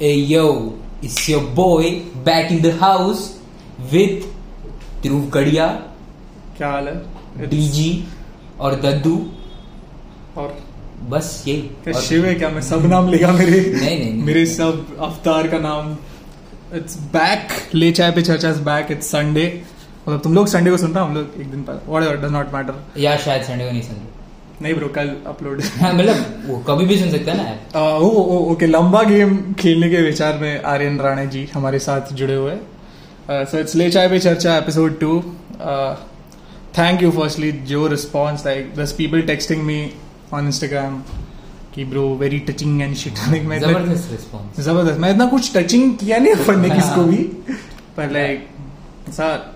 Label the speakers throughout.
Speaker 1: Hey yo, it's your boy back in the house with Dhruv Gadiya
Speaker 2: क्या हाल है
Speaker 1: DG और दद्दू
Speaker 2: और
Speaker 1: बस
Speaker 2: ये शिव है क्या मैं सब नाम लेगा मेरे
Speaker 1: नहीं नहीं
Speaker 2: मेरे सब अवतार का नाम इट्स बैक ले चाय पे Charcha is back it's Sunday मतलब तुम लोग संडे को सुन रहे हम लोग एक दिन पर व्हाट डज नॉट मैटर
Speaker 1: या शायद संडे को नहीं सुन रहे
Speaker 2: नहीं ब्रो कल अपलोड
Speaker 1: हाँ, मतलब वो कभी भी सुन सकते हैं ना आ,
Speaker 2: ओ, ओ, ओके लंबा गेम खेलने के विचार में आर्यन राणे जी हमारे साथ जुड़े हुए सो इट्स ले चाय पे चर्चा episode two thank you firstly जो रिस्पॉन्स लाइक दस people texting me on Instagram कि bro very touching and shit
Speaker 1: like मैं
Speaker 2: जबरदस्त रिस्पांस जबरदस्त मैं इतना कुछ टचिंग किया नहीं पढ़ने की इसको भी पर लाइक
Speaker 1: सर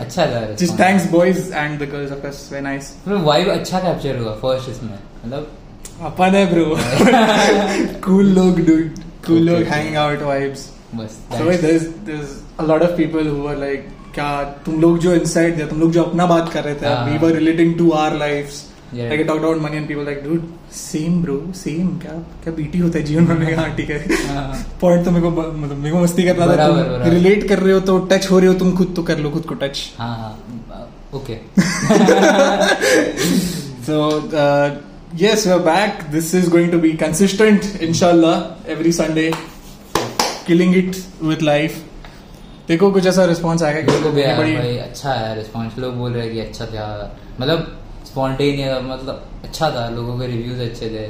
Speaker 1: अच्छा था just
Speaker 2: thanks boys and the girls of us way nice
Speaker 1: bro vibe अच्छा कैप्चर हुआ फर्स्ट इसमें मतलब
Speaker 2: अपन है ब्रो कूल लोग डूड कूल लोग हैंग आउट वाइब्स
Speaker 1: बस so
Speaker 2: there is there is a lot of people who are like क्या तुम लोग जो इनसाइड थे तुम लोग जो अपना बात कर रहे थे we were relating to our lives yeah. like I talked about money and people like dude same bro same क्या क्या बीटी होता है जीवन में मेरे हाँ ठीक है Point तो मेरे को मतलब मेरे को मस्ती करना
Speaker 1: था तुम
Speaker 2: रिलेट कर रहे हो तो touch हो रहे हो तुम खुद तो कर लो खुद को touch. हाँ हाँ
Speaker 1: Okay.
Speaker 2: so uh, yes we're back this is going to be consistent inshallah every sunday killing it with life देखो कुछ ऐसा रिस्पॉन्स आएगा कि
Speaker 1: बड़ी अच्छा है रिस्पॉन्स लोग बोल रहे हैं कि अच्छा था मतलब स्पॉन्टेनियस मतलब अच्छा था लोगों के रिव्यूज अच्छे थे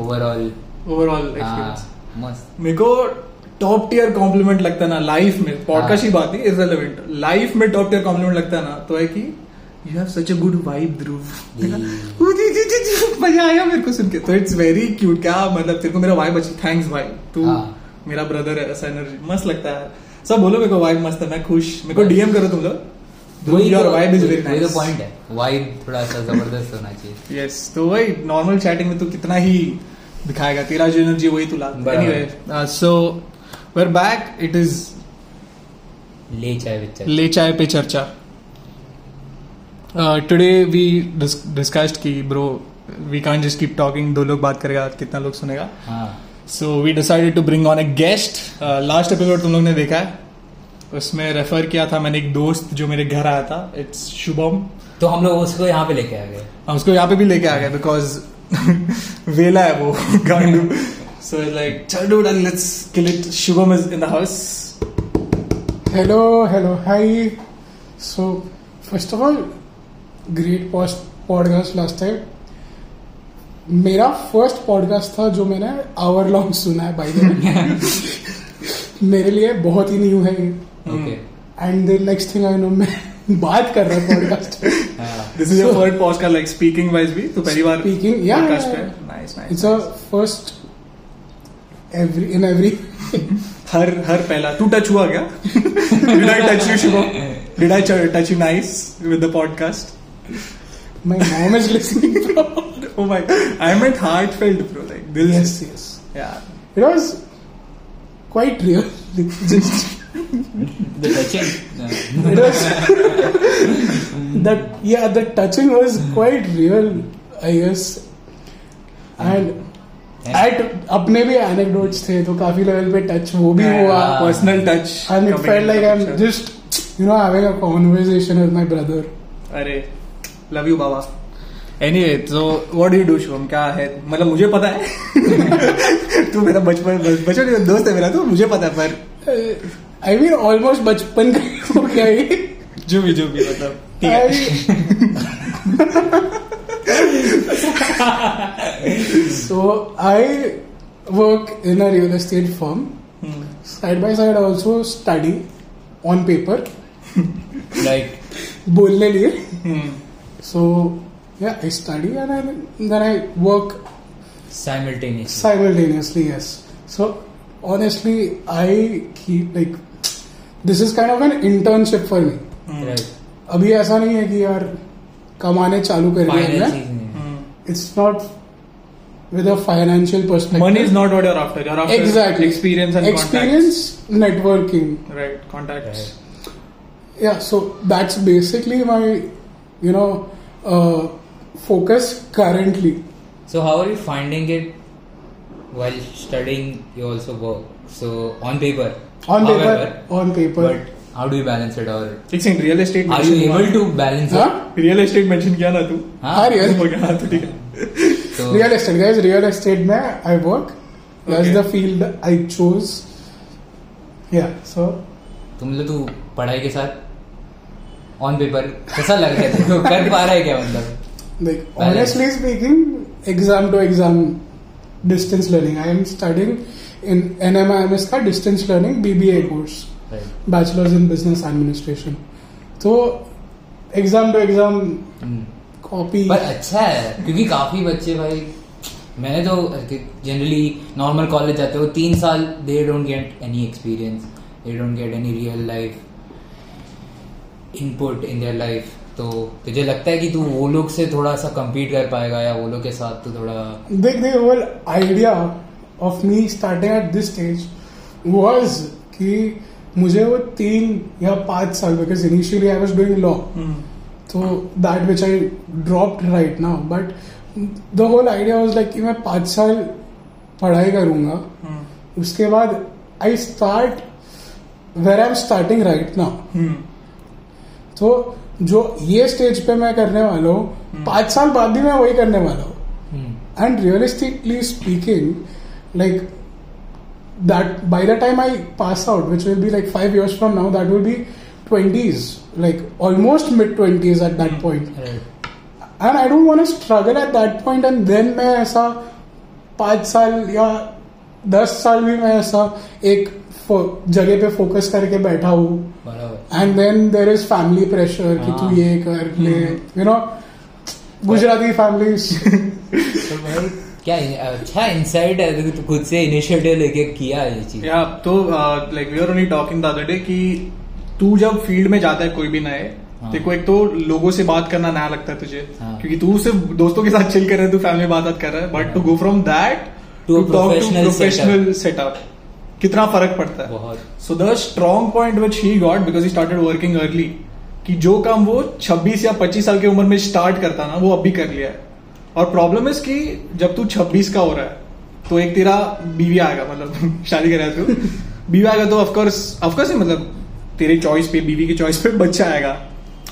Speaker 1: ओवरऑल
Speaker 2: हम्म। ओवरऑल हाँ,
Speaker 1: मस्त
Speaker 2: मेरे को टॉप टीयर कॉम्प्लीमेंट लगता है ना लाइफ में पॉडकास्ट ही हाँ। बात है इरेलेवेंट लाइफ में टॉप टीयर कॉम्प्लीमेंट लगता है ना तो है कि you have such a good vibe Dhruv मजा आया मेरे को सुन के तो इट्स वेरी क्यूट क्या मतलब तेरे को मेरा वाइब अच्छी थैंक्स भाई तू हाँ। मेरा ब्रदर है ऐसा एनर्जी मस्त लगता है सब बोलो मेरे को वाइब मस्त है मैं खुश मेरे को डीएम करो तुम लोग
Speaker 1: तो वही your vibe is very nice point है वाइब थोड़ा सा जबरदस्त होना चाहिए यस
Speaker 2: तो
Speaker 1: वही
Speaker 2: नॉर्मल चैटिंग में तो कितना ही दिखाएगा तेरा जो एनर्जी वही तू anyway so we are back it is ले चाय पे चर्चा ले चाय पे चर्चा today we discussed bro we can't just keep talking दो लोग बात करेगा कितना लोग सुनेगा so we decided to bring on a guest last episode तुम लोग ने देखा है उसमें रेफर किया था मैंने एक दोस्त जो मेरे घर आया था इट्स शुभम
Speaker 1: तो हम लोग उसको यहाँ पे लेके आ गए
Speaker 2: हम उसको यहाँ पे भी लेके आ गए बिकॉज वेला है वो गांडू सो इज लाइक चल dude and let's kill it Shubham is in the house
Speaker 3: hello hello hi so first of all great post podcast last time मेरा फर्स्ट पॉडकास्ट था जो मैंने आवर लॉन्ग सुना है बाई द मेरे लिए बहुत ही न्यू है and next thing I know मैं बात कर रहा हूँ
Speaker 2: this is podcast like speaking wise भी तो पहली बार
Speaker 3: स्पीकिंग या nice
Speaker 1: nice
Speaker 3: it's a first every in every
Speaker 2: हर हर पहला तू टच हुआ क्या did I touch you Shubham did I touch you nice with the podcast
Speaker 3: mom is listening oh
Speaker 2: my I am i heart oh heartfelt bro like
Speaker 3: this yes
Speaker 2: yes yeah
Speaker 3: it was quite real just that yeah, the touching was quite real, I guess. And at अपने भी anecdotes थे तो काफी level पे touch वो भी हुआ
Speaker 2: personal touch
Speaker 3: and it fail like I am just you know having a conversation with my brother
Speaker 2: अरे लव यू बाबा anyway so what do do Shubham क्या है मतलब मुझे पता है तू मेरा बचपन बचपन दोस्त है मेरा तो मुझे पता है पर
Speaker 3: uh, आई मीन ऑलमोस्ट बचपन का हो गया ये
Speaker 2: जो भी जो भी मतलब ठीक है
Speaker 3: so I work in a real estate firm side by side also study on paper
Speaker 1: like
Speaker 3: बोलने लिए सो या I study and I then I work
Speaker 1: simultaneously
Speaker 3: simultaneously yes so honestly i keep like this is kind of an internship for me अभी ऐसा नहीं है कि यार कमाने चालू कर
Speaker 1: दिए
Speaker 3: हमने it's not with a financial perspective
Speaker 2: money is not
Speaker 3: what your after your after exactly experience and experience networking
Speaker 2: right contacts
Speaker 3: या so that's basically my you know focus currently
Speaker 1: so how are you finding it while studying you also work so on paper
Speaker 3: On However, paper, on paper. But how do you
Speaker 1: balance it or
Speaker 2: it's in real estate
Speaker 1: are you able one. to balance huh?
Speaker 2: it? real estate mention kiya na tu
Speaker 3: ha हाँ,
Speaker 2: real. estate गया हाँ तो ठीक है So,
Speaker 3: real estate guys real estate में I work that's the field I chose या so
Speaker 1: तुमने तू पढ़ाई के साथ ऑन पेपर कैसा लग रहा है तुमको कर पा रहा है क्या मतलब like
Speaker 3: honestly speaking exam to exam distance learning I am am in N M I M S का distance learning B B A course bachelors in business administration तो एग्जाम टू एग्जाम
Speaker 1: कॉपी अच्छा है क्योंकि काफी बच्चे भाई मैंने तो जनरली नॉर्मल कॉलेज जाते हो तीन साल they don't get any experience they don't get any real life input in their life तो तुझे लगता है कि तू वो लोग से थोड़ा सा कम्पीट कर पाएगा या वो लोग के साथ तो थोड़ा देख देख वो
Speaker 3: idea of me starting at this stage was कि मुझे वो तीन या पांच साल because initially I was doing law तो that which I dropped right now but the whole idea was like कि मैं पांच साल पढ़ाई करूंगा hmm. उसके बाद I start where I am starting right now तो जो ये स्टेज पे मैं करने वाला हूँ hmm. पांच साल बाद भी मैं वही करने वाला हूँ and realistically speaking like that by the time I pass out, which will be like five years from now, that will be 20s, like almost mid 20s at that point. Right. And I don't want to struggle at that point, and then मैं ऐसा five साल या ten साल भी मैं ऐसा एक जगह पे फोकस करके बैठा
Speaker 1: हूँ and then
Speaker 3: there is family pressure कि तू ये कर ले यू नो गुजराती फैमिली
Speaker 1: क्या अच्छा इनसाइड है तो खुद से इनिशिएटिव लेके किया
Speaker 2: ये चीज या तो like we are only talking the other day कि तू जब फील्ड में जाता है कोई भी नए हाँ. देखो एक तो लोगों से बात करना नया लगता है तुझे हाँ. क्योंकि तू सिर्फ दोस्तों के साथ चिल कर रहा है तू फैमिली बात कर रहा है but to go from that to talk to professional setup कितना फर्क पड़ता है so the strong point which he got because he started working early कि जो काम वो 26 या 25 साल की उम्र में स्टार्ट करता ना वो अभी कर लिया है और प्रॉब्लम इज की जब तू छब्बीस का हो रहा है तो एक तेरा बीवी आएगा मतलब शादी कर रहे तू बीवी आएगा तो ऑफकोर्स ऑफकोर्स ही मतलब तेरे चॉइस पे बीवी के चॉइस पे बच्चा आएगा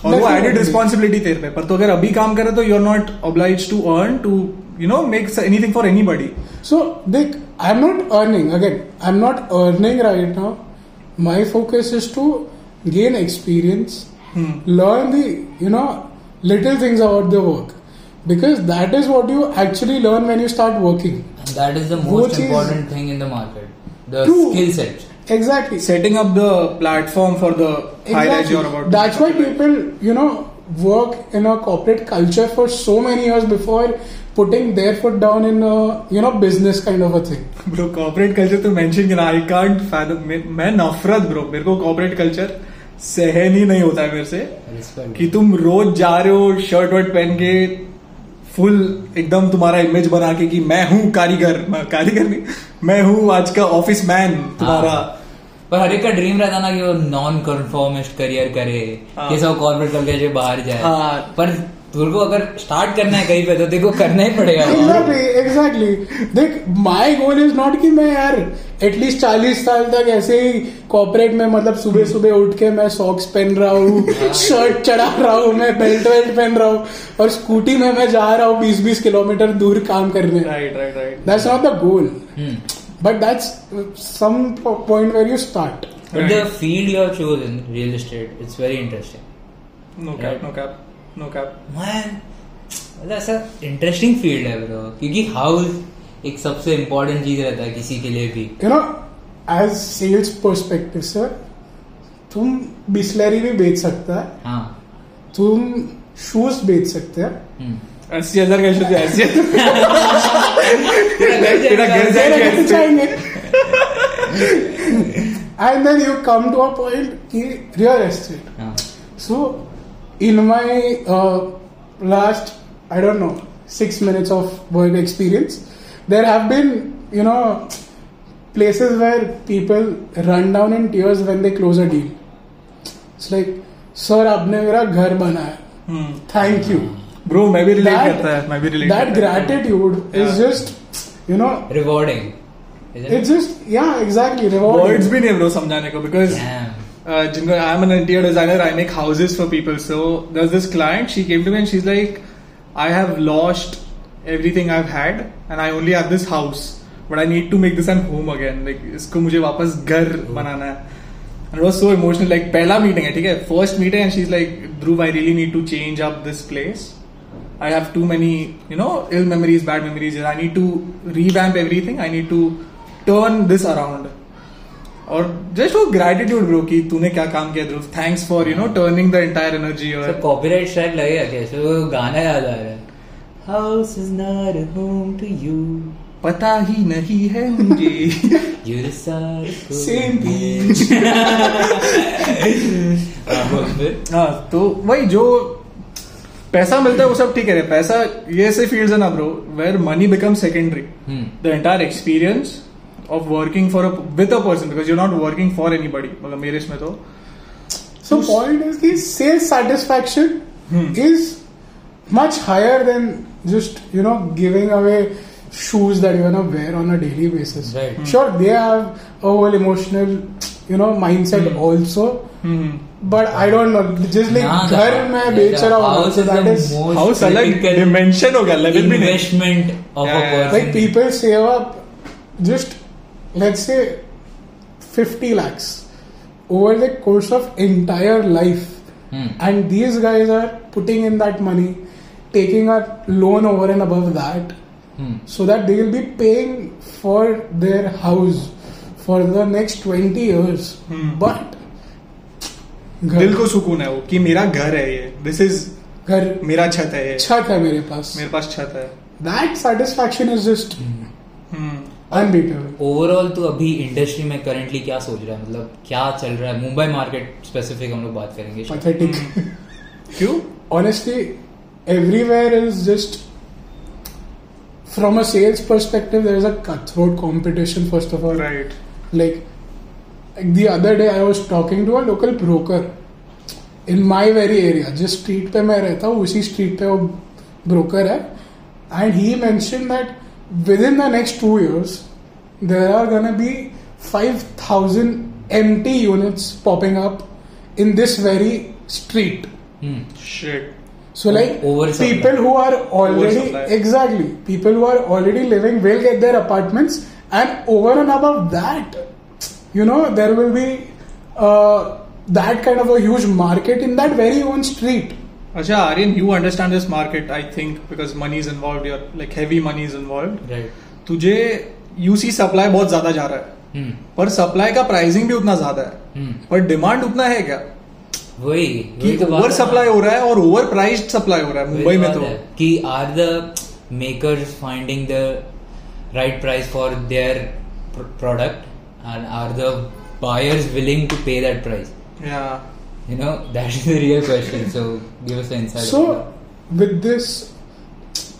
Speaker 2: और वो एडेड रिस्पॉन्सिबिलिटी तेरे पे पर तो अगर अभी काम करे तो you are not oblige to earn to you know make anything
Speaker 3: for anybody so देख I am not earning again I am not earning right now my focus is to gain experience learn to know little things about the work because that is what you actually learn when you start working
Speaker 1: that is the most important thing in the market the True. skill set
Speaker 3: exactly
Speaker 2: setting up the platform for the
Speaker 3: exactly. you're about that's why people you know work in a corporate culture for so many years before putting their foot down in a you know business kind of a thing
Speaker 2: bro corporate culture to mention i can't fathom मैं नफरत bro मेरे corporate culture सहन ही नहीं होता है मेरे से कि तुम रोज जा रहे हो शर्ट वर्ट पहन के फुल एकदम तुम्हारा इमेज बना के कि मैं हूँ कारीगर कारीगर नहीं मैं हूँ आज का ऑफिस मैन तुम्हारा हाँ।
Speaker 1: पर हर एक का ड्रीम रहता ना कि वो नॉन कन्फॉर्मिस्ट करियर करे हाँ। ये सब कॉर्पोरेट कर बाहर जाए हाँ। पर तुमको अगर स्टार्ट करना है कहीं पे तो देखो करना ही पड़ेगा
Speaker 3: एग्जैक्टली एग्जैक्टली देख माय गोल इज नॉट कि मैं यार एटलीस्ट चालीस साल तक ऐसे ही कॉपरेट में मतलब सुबह सुबह उठ के मैं सॉक्स पहन रहा हूँ शर्ट हाँ। चढ़ा रहा हूँ मैं बेल्ट वेल्ट पहन रहा हूँ और स्कूटी में मैं जा रहा हूँ बीस बीस किलोमीटर दूर काम करने right right right that's not the goal but that's some point where you start
Speaker 1: the field you have chosen real estate it's very interesting no cap no cap no cap man मतलब ऐसा interesting field है bro क्योंकि house एक सबसे important चीज रहता है किसी के लिए भी
Speaker 3: you know as sales perspective से तुम बिस्लरी भी बेच सकता है
Speaker 1: हाँ
Speaker 3: तुम शूज बेच सकते हैं हाँ. हम्म.
Speaker 2: अस्सी हजार का शूज
Speaker 1: ऐसे तेरा घर
Speaker 2: जाएंगे and then you
Speaker 3: come to a
Speaker 1: point कि
Speaker 3: real estate so in my uh, last i don't know six minutes of work experience there have been you know places where people run down in tears when they close a deal it's like sir abne mera ghar bana hai. thank
Speaker 2: you bro that,
Speaker 3: gratitude is just you know
Speaker 1: rewarding
Speaker 3: it's just yeah exactly
Speaker 2: rewarding words bhi nahi bro samjhane ko because Uh, जिनको I am an interior designer I make houses for people so this this client she came to me and like I have lost everything I've had and I only have this house but I need to make this an home again like इसको मुझे वापस घर hmm. बनाना है and was so emotional like पहला meeting है ठीक है first meeting and she like Dhruv I really need to change up this place I have too many you know ill memories bad memories I need to revamp everything I need to turn this around और just वो gratitude bro कि तूने क्या काम किया Dhruv thanks for you know turning the entire energy और
Speaker 1: copyright strike लगेगा कैसे वो गाना याद आ रहा है house is not home to you
Speaker 2: पता ही नहीं है मुझे
Speaker 1: you're sorry सेम
Speaker 3: बीच
Speaker 2: हाँ तो वही जो पैसा मिलता है वो सब ठीक है पैसा ये से फील्ड्स है ना bro where money become secondary the entire experience of working for a with a person because you're not working for anybody मतलब मेरे इसमें तो
Speaker 3: so point is the sales satisfaction hmm. is much higher than just you know giving away shoes that you're gonna wear on a daily basis hmm. sure they have a whole emotional you know mindset hmm. also but I don't know. Just like nah, घर मैं बेच रहा
Speaker 2: हूँ. So that is house अलग dimension हो गया level
Speaker 1: भी नहीं. Investment of a person. Like
Speaker 3: people save up just let's say 50 lakhs over the course of entire life hmm. and these guys are putting in that money taking a loan over and above that hmm. so that they will be paying for their house for the next 20 years hmm. but
Speaker 2: दिल को सुकून है वो कि मेरा घर है ये दिस इज घर मेरा छत है. छत है मेरे पास मेरे पास छत है that
Speaker 3: satisfaction is just
Speaker 1: overall तो अभी इंडस्ट्री में करेंटली क्या सोच रहा है मतलब क्या चल रहा है मुंबई मार्केट स्पेसिफिक हम लोग बात करेंगे
Speaker 3: hmm. क्यों honestly everywhere is just from a sales perspective there is a cutthroat competition first of all
Speaker 2: right
Speaker 3: like the other day I was talking to a local broker in my very area जिस street पे मैं रहता हूँ उसी street पे वो broker है and he mention that within the next two years, there are going to be 5,000 empty units popping up in this very street.
Speaker 2: Mm. Shit.
Speaker 3: So, like Over people who are already exactly people who are already living will get their apartments, and over and above that, you know, there will be uh, that kind of a huge market in that very own street.
Speaker 2: अच्छा Aryan you understand this market I think because money is involve your like heavy money is involve Right. तुझे UC supply बहुत ज्यादा जा रहा है hmm. पर supply का pricing भी उतना ज्यादा है hmm. पर डिमांड उतना है क्या
Speaker 1: वही कि
Speaker 2: ओवर तो सप्लाई हो रहा है और ओवर प्राइस्ड सप्लाई हो रहा है मुंबई में तो कि are the makers finding the right price for their product
Speaker 1: and are the buyers willing to pay that price You know, that is the real question. So give us an insight.
Speaker 3: So with this,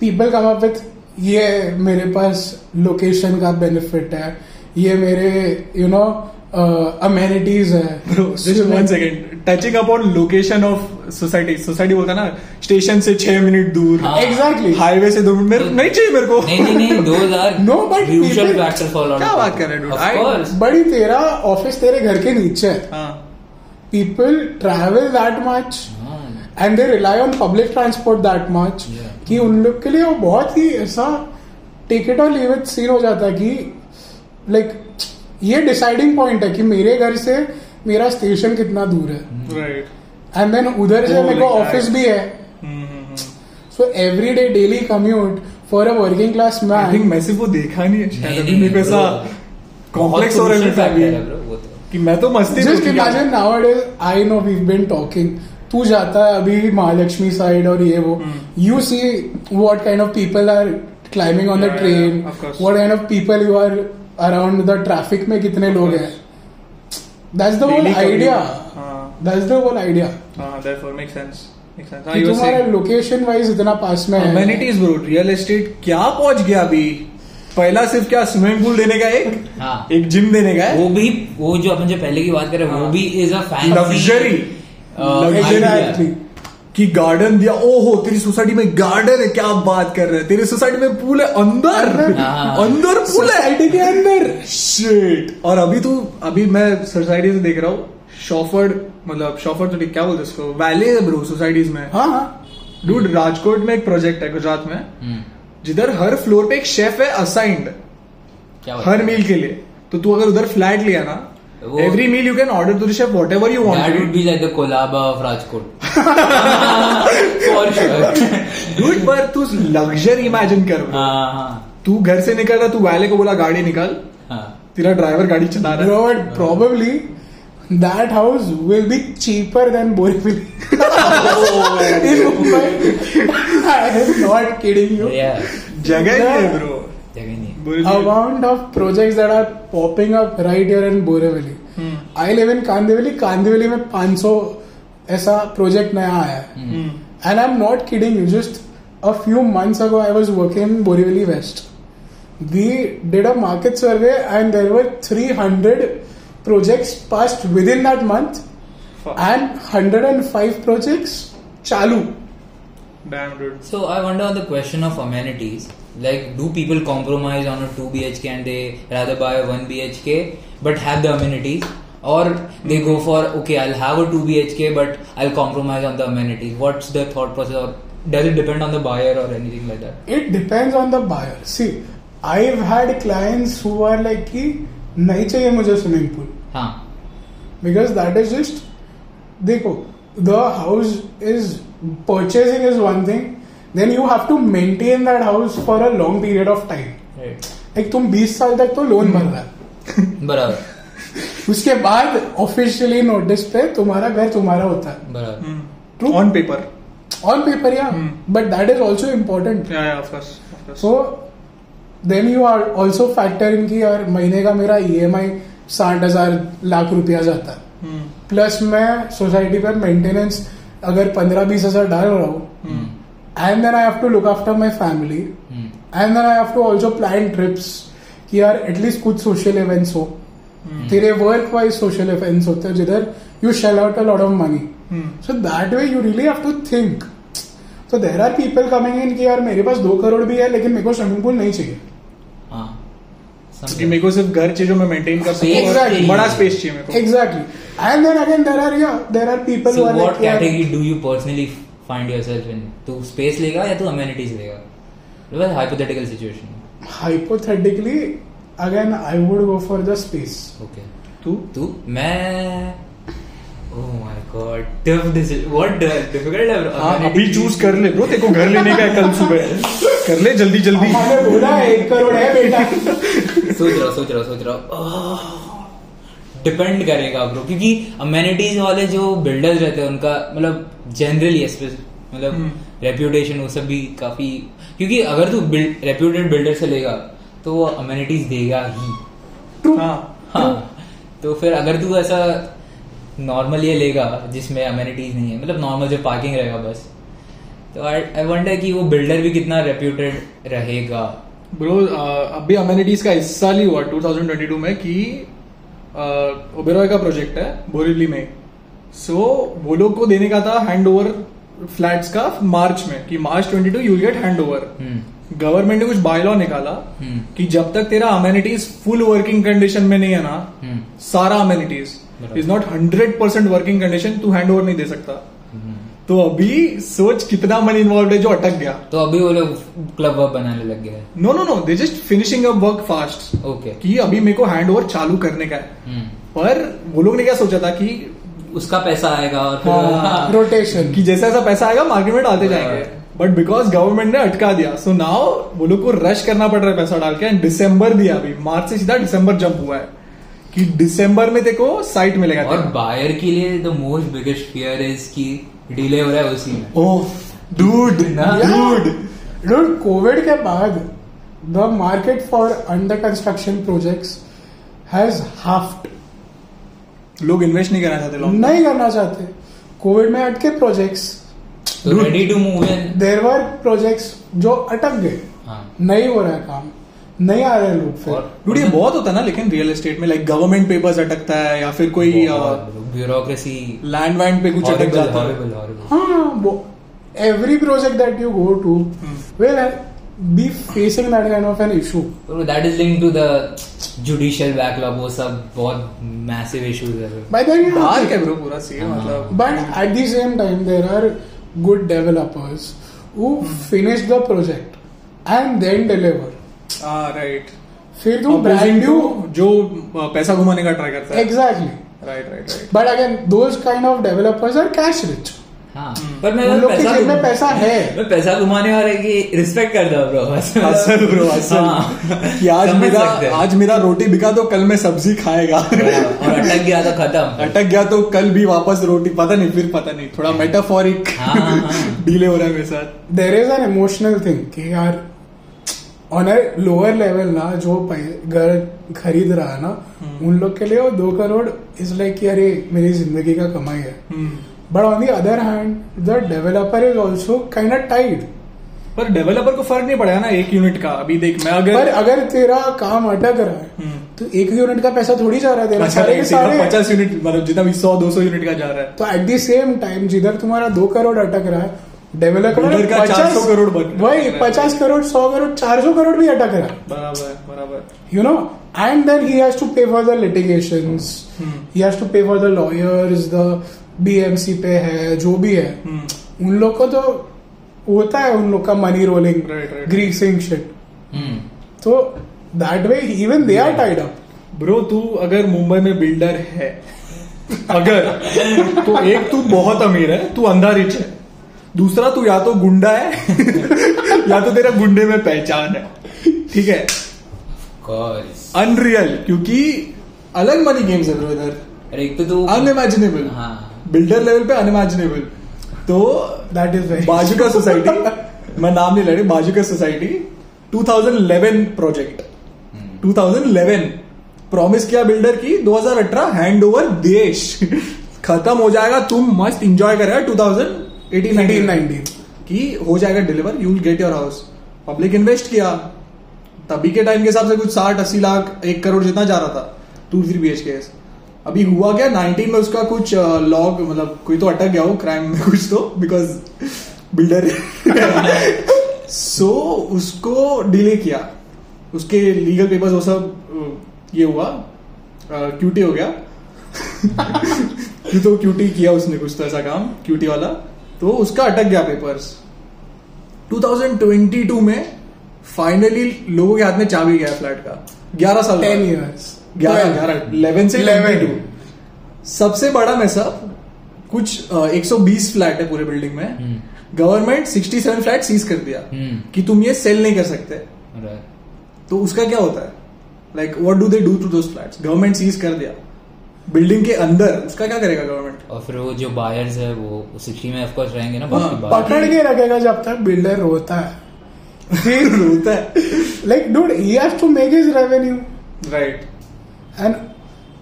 Speaker 3: people come up with ये मेरे पास location का benefit है ये मेरे you know amenities है
Speaker 2: touching upon location of society society बोलता ना स्टेशन से छह मिनट दूर
Speaker 3: एग्जैक्टली
Speaker 2: हाईवे से
Speaker 1: दो मिनट मेरे,
Speaker 2: तो नहीं चाहिए मेरे को
Speaker 1: नहीं नहीं दो
Speaker 3: नो बट
Speaker 2: क्या बात कर रहे
Speaker 1: हैं
Speaker 3: बड़ी तेरा ऑफिस तेरे घर के नीचे है हाँ। people travel that much and they rely on public transport that much कि उन लोग के लिए वो बहुत ही ऐसा टिकट और लीव सीन हो जाता है कि लाइक like, ये डिसाइडिंग पॉइंट है कि मेरे घर से मेरा स्टेशन कितना दूर है एंड देन उधर से oh, मेरे को ऑफिस भी है so every day daily commute for a working class man I think
Speaker 2: message वो देखा नहीं है शायद अभी मेरे को कॉम्प्लेक्स और कि मैं तो मस्ती just
Speaker 3: imagine now is I know we been talking तू जाता है अभी महालक्ष्मी साइड और ये वो you see what kind of people are climbing on the train what kind of people you are around the traffic में कितने लोग हैं that's the whole idea that's the whole idea idea therefore make sense तुम्हारा location wise इतना पास में है amenities bro real estate क्या पहुंच गया अभी पहला सिर्फ क्या स्विमिंग पूल देने का एक हाँ। एक जिम देने का है वो भी वो जो अपन जो पहले की बात करें हाँ। वो भी is a fan luxury luxury कि गार्डन दिया ओ हो तेरी सोसाइटी में गार्डन है क्या बात कर रहे हैं तेरी सोसाइटी में पूल है अंदर अंदर पूल हाँ, हाँ, हाँ। है के अंदर शिट और अभी तो अभी मैं सोसाइटी से देख रहा हूँ शॉफर्ड मतलब शॉफर्ड तो क्या बोलते उसको वैली है ब्रो सोसाइटीज में हाँ हाँ डूड राजकोट में एक प्रोजेक्ट है गुजरात में हम्म। जिधर हर फ्लोर पे एक शेफ है असाइंड क्या हर मील के लिए तो तू अगर उधर फ्लैट लिया ना every meal you can order to the chef what ever you want would be like the Colaba of Rajkot good पर तू लग्जर इमेजिन कर हाँ, हाँ, हाँ। तू घर से निकल रहा तू वाले को बोला गाड़ी निकाल तेरा ड्राइवर गाड़ी चला रहा है probably that house will be cheaper than Borivali. oh, in Mumbai. I am not kidding you. Yeah. Jagah nahi bro. Borivali. Amount of projects that are popping up right here in Borivali. Hmm. I live in Kandivali. Kandivali में 500 aisa project naya aaya hai. Hmm. And I'm not kidding you. Just a few months ago, I was working in Borivali West. We did a market survey and there were 300 projects passed within that month Fuck. and 105 projects chalu. Damn, dude. So I wonder on the question of amenities, like do people compromise on a 2 BHK and they rather buy a 1 BHK but have the amenities? Or they go for okay, I'll have a 2 BHK but I'll compromise on the amenities. What's the thought process or does it depend on the buyer or anything like that? It depends on the buyer. See, I've had clients who are like, कि नहीं चाहिए मुझे swimming pool because that is just देखो the house is purchasing is one thing then you have to maintain that house for a long period of time एक तुम 20 साल तक तो लोन भर रहा बराबर उसके बाद ऑफिशियली नोटिस पे तुम्हारा घर तुम्हारा होता है बराबर true on paper on paper या but that is also important so then you are also factor in की यार महीने का मेरा ई एम आई साठ हजार लाख रुपया जाता है हम्म। प्लस मैं सोसाइटी पर मेंटेनेंस अगर पंद्रह बीस हजार डाल रहा हूँ and then I have to look after my family and then I have to also plan trips कि यार एटलीस्ट कुछ सोशल इवेंट्स हो हम्म। तेरे वर्क वाइज सोशल इवेंट्स होते हैं जिधर you shell out a lot of money
Speaker 4: so that way you really have to think तो there are people coming in कि यार मेरे पास दो करोड़ भी है लेकिन मेरे को स्विमिंग पूल नहीं चाहिए क्योंकि मेरे को सिर्फ घर चाहिए जो मैं मेंटेन कर सकूं exactly. बड़ा स्पेस चाहिए मेरे को exactly and then again there are या there are people who are like what category do you personally find yourself in तू स्पेस लेगा या तू अमेनिटीज लेगा मतलब hypothetical situation hypothetically again I would go for the space okay तू तू मैं Oh my god, tough decision. What difficult है हाँ अभी चूज कर ले ब्रो तेरे को घर लेने का है कल सुबह कर ले जल्दी जल्दी हमने बोला एक करोड़ है बेटा सोच रहा सोच रहा सोच रहा डिपेंड करेगा ब्रो क्योंकि अमेनिटीज वाले जो बिल्डर्स रहते हैं उनका मतलब जनरली मतलब रेप्यूटेशन हम्म। वो सब भी काफी क्योंकि अगर तू रेप्यूटेड बिल्डर से लेगा तो वो अमेनिटीज देगा ही हाँ हाँ तो फिर अगर तू ऐसा नॉर्मल ये लेगा जिसमें अमेनिटीज नहीं है मतलब नॉर्मल जो पार्किंग रहेगा बस तो आई वंडर कि वो बिल्डर भी कितना रेप्यूटेड रहेगा ब्रो uh, अभी अमेनिटीज का हिस्सा साल ही हुआ 2022 में कि ओबेरॉय uh, का प्रोजेक्ट है बोरेली में सो so, वो लोग को देने का था हैंड ओवर फ्लैट का मार्च में कि March 22 you get hand over government ने कुछ बायलॉ निकाला hmm. कि जब तक तेरा अमेनिटीज फुल वर्किंग कंडीशन में नहीं है ना hmm. सारा amenities is not hundred percent working condition तू हैंड ओवर नहीं दे सकता hmm. तो अभी सोच कितना मन इन्वॉल्व है जो अटक गया तो अभी वो लोग क्लब वर्क बनाने लग गए no no no they just finishing up work fast okay कि अभी मेरे को हैंड ओवर चालू करने का है hmm. पर वो लोग ने क्या सोचा था कि उसका पैसा आएगा और हाँ, रोटेशन हाँ। कि जैसा जैसा पैसा आएगा मार्केट में डालते जाएंगे बट बिकॉज गवर्नमेंट ने अटका दिया सो so नाउ वो लोग को रश करना पड़ रहा है पैसा डाल के एंड दिसंबर दिया अभी मार्च से सीधा दिसंबर जंप हुआ है कि दिसंबर में देखो साइट मिलेगा और बायर के लिए the most biggest fear is की डिले हो रहा है उसी में ओह डूड डूड डूड कोविड के बाद the market for under construction projects has halved लोग इन्वेस्ट नहीं करना चाहते लोग नहीं करना चाहते कोविड में अटके projects ready to move in there were projects जो अटक गए हां नहीं हो रहा है काम नहीं आ रहे लोग फिर डूड ये बहुत होता है ना लेकिन रियल एस्टेट में लाइक गवर्नमेंट पेपर्स अटकता है या फिर कोई uh, ब्यूरोक्रेसी लैंड वैंड पे कुछ अटक जाता है हाँ वो every project that you go to mm. will be facing that kind of an issue. That is linked to the judicial backlog. वो सब बहुत massive issues है. By
Speaker 5: the way, dark है bro पूरा scene
Speaker 6: मतलब. But at the same time, there are good developers who mm. finish the project and then deliver.
Speaker 5: Ah right. फिर
Speaker 6: तुम
Speaker 5: brand
Speaker 6: new जो पैसा घुमाने का ट्राई करता है exactly exactly.
Speaker 5: But again
Speaker 6: those kind of developers are cash rich
Speaker 4: पर मैं
Speaker 6: लोग में पैसा है
Speaker 4: मैं पैसा घुमाने वाले की रिस्पेक्ट करता हूँ
Speaker 6: ब्रो असल ब्रो असल हाँ, कि आज मेरा आज मेरा रोटी बिका तो कल मैं सब्जी खाएगा हाँ,
Speaker 4: और अटक गया तो खत्म
Speaker 6: अटक गया तो कल भी वापस रोटी पता नहीं फिर पता नहीं थोड़ा मेटाफोरिक हाँ। डीले हाँ, हो रहा है मेरे साथ there is an emotional thing कि यार ऑन ए लोअर लेवल ना जो घर खरीद रहा है ना हम्म। उन लोग के लिए वो दो करोड़ इज लाइक कि अरे मेरी जिंदगी का कमाई है but on the other hand the developer is also kind of tight
Speaker 5: पर डेवलपर को फर्क नहीं पड़ा ना एक यूनिट का अभी देख मैं अगर
Speaker 6: पर अगर तेरा काम अटक रहा है हम्म। तो एक यूनिट का पैसा
Speaker 5: थोड़ी जा
Speaker 6: रहा है
Speaker 5: तेरा अच्छा, सारे सारे पचास यूनिट मतलब जितना भी सौ
Speaker 6: दो सौ यूनिट का जा रहा है तो एट दी सेम
Speaker 5: टाइम जिधर तुम्हारा
Speaker 6: दो करोड़ अटक रहा है डेवलपर
Speaker 5: उधर का चार सौ करोड़
Speaker 6: वही पचास करोड़ सौ करोड़ चार सौ करोड़ भी अटक
Speaker 5: रहा
Speaker 6: you know and then he has to pay for the litigation he has to pay for the lawyers the BMC पे है जो भी है हम्म। उन लोग को तो होता है उन लोग का मनी रोलिंग ग्रीसिंग शिट तो that way even they are tied up bro
Speaker 5: तू अगर मुंबई में बिल्डर है अगर तो एक तू बहुत अमीर है तू अंधा रिच है दूसरा तू या तो गुंडा है या तो तेरा गुंडे में पहचान है ठीक है अनरियल क्योंकि अलग मनी गेम्स है
Speaker 4: ब्रदर एक तो तू
Speaker 5: अनइमेजिनेबल बिल्डर लेवल पे अनइमेजिनेबल तो
Speaker 6: दैट इज बाजू
Speaker 5: का सोसाइटी मैं नाम नहीं ले रही बाजू का सोसाइटी 2011 प्रोजेक्ट 2011 प्रॉमिस किया बिल्डर की 2018 हैंड ओवर देश खत्म हो जाएगा तुम मस्त इंजॉय करेगा 2000 एटीन कि हो जाएगा deliver you will get your house public invest किया तभी के टाइम के हिसाब से कुछ साठ अस्सी लाख एक करोड़ जितना जा रहा था two three B H K अभी हुआ क्या नाइनटीन में उसका कुछ लॉग मतलब कोई तो अटक गया हो क्राइम में कुछ तो बिकॉज बिल्डर सो उसको डिले किया उसके लीगल पेपर्स वो सब ये हुआ क्यूटी हो गया तो क्यूटी किया उसने कुछ तो ऐसा काम क्यूटी वाला तो उसका अटक गया पेपर्स 2022 में फाइनली लोगों के हाथ में चाबी गया फ्लैट का ग्यारह साल
Speaker 4: टेन ईयर्स
Speaker 5: ग्यारह ग्यारह से इलेवन सबसे बड़ा मैसअप कुछ सौ बीस फ्लैट है पूरे बिल्डिंग में गवर्नमेंट 67 फ्लैट सीज कर दिया हम्म. कि तुम ये सेल नहीं कर सकते तो उसका क्या होता है like what do they do to दो फ्लैट्स गवर्नमेंट सीज कर दिया बिल्डिंग के अंदर उसका क्या करेगा गवर्नमेंट
Speaker 4: और फिर वो जो बायर्स है वो सिटी में ऑफकोर्स रहेंगे ना
Speaker 6: हाँ, पकड़
Speaker 4: के
Speaker 6: रखेगा जब तक बिल्डर रोता है
Speaker 5: रोता है
Speaker 6: like dude he has to make his revenue
Speaker 5: right
Speaker 6: and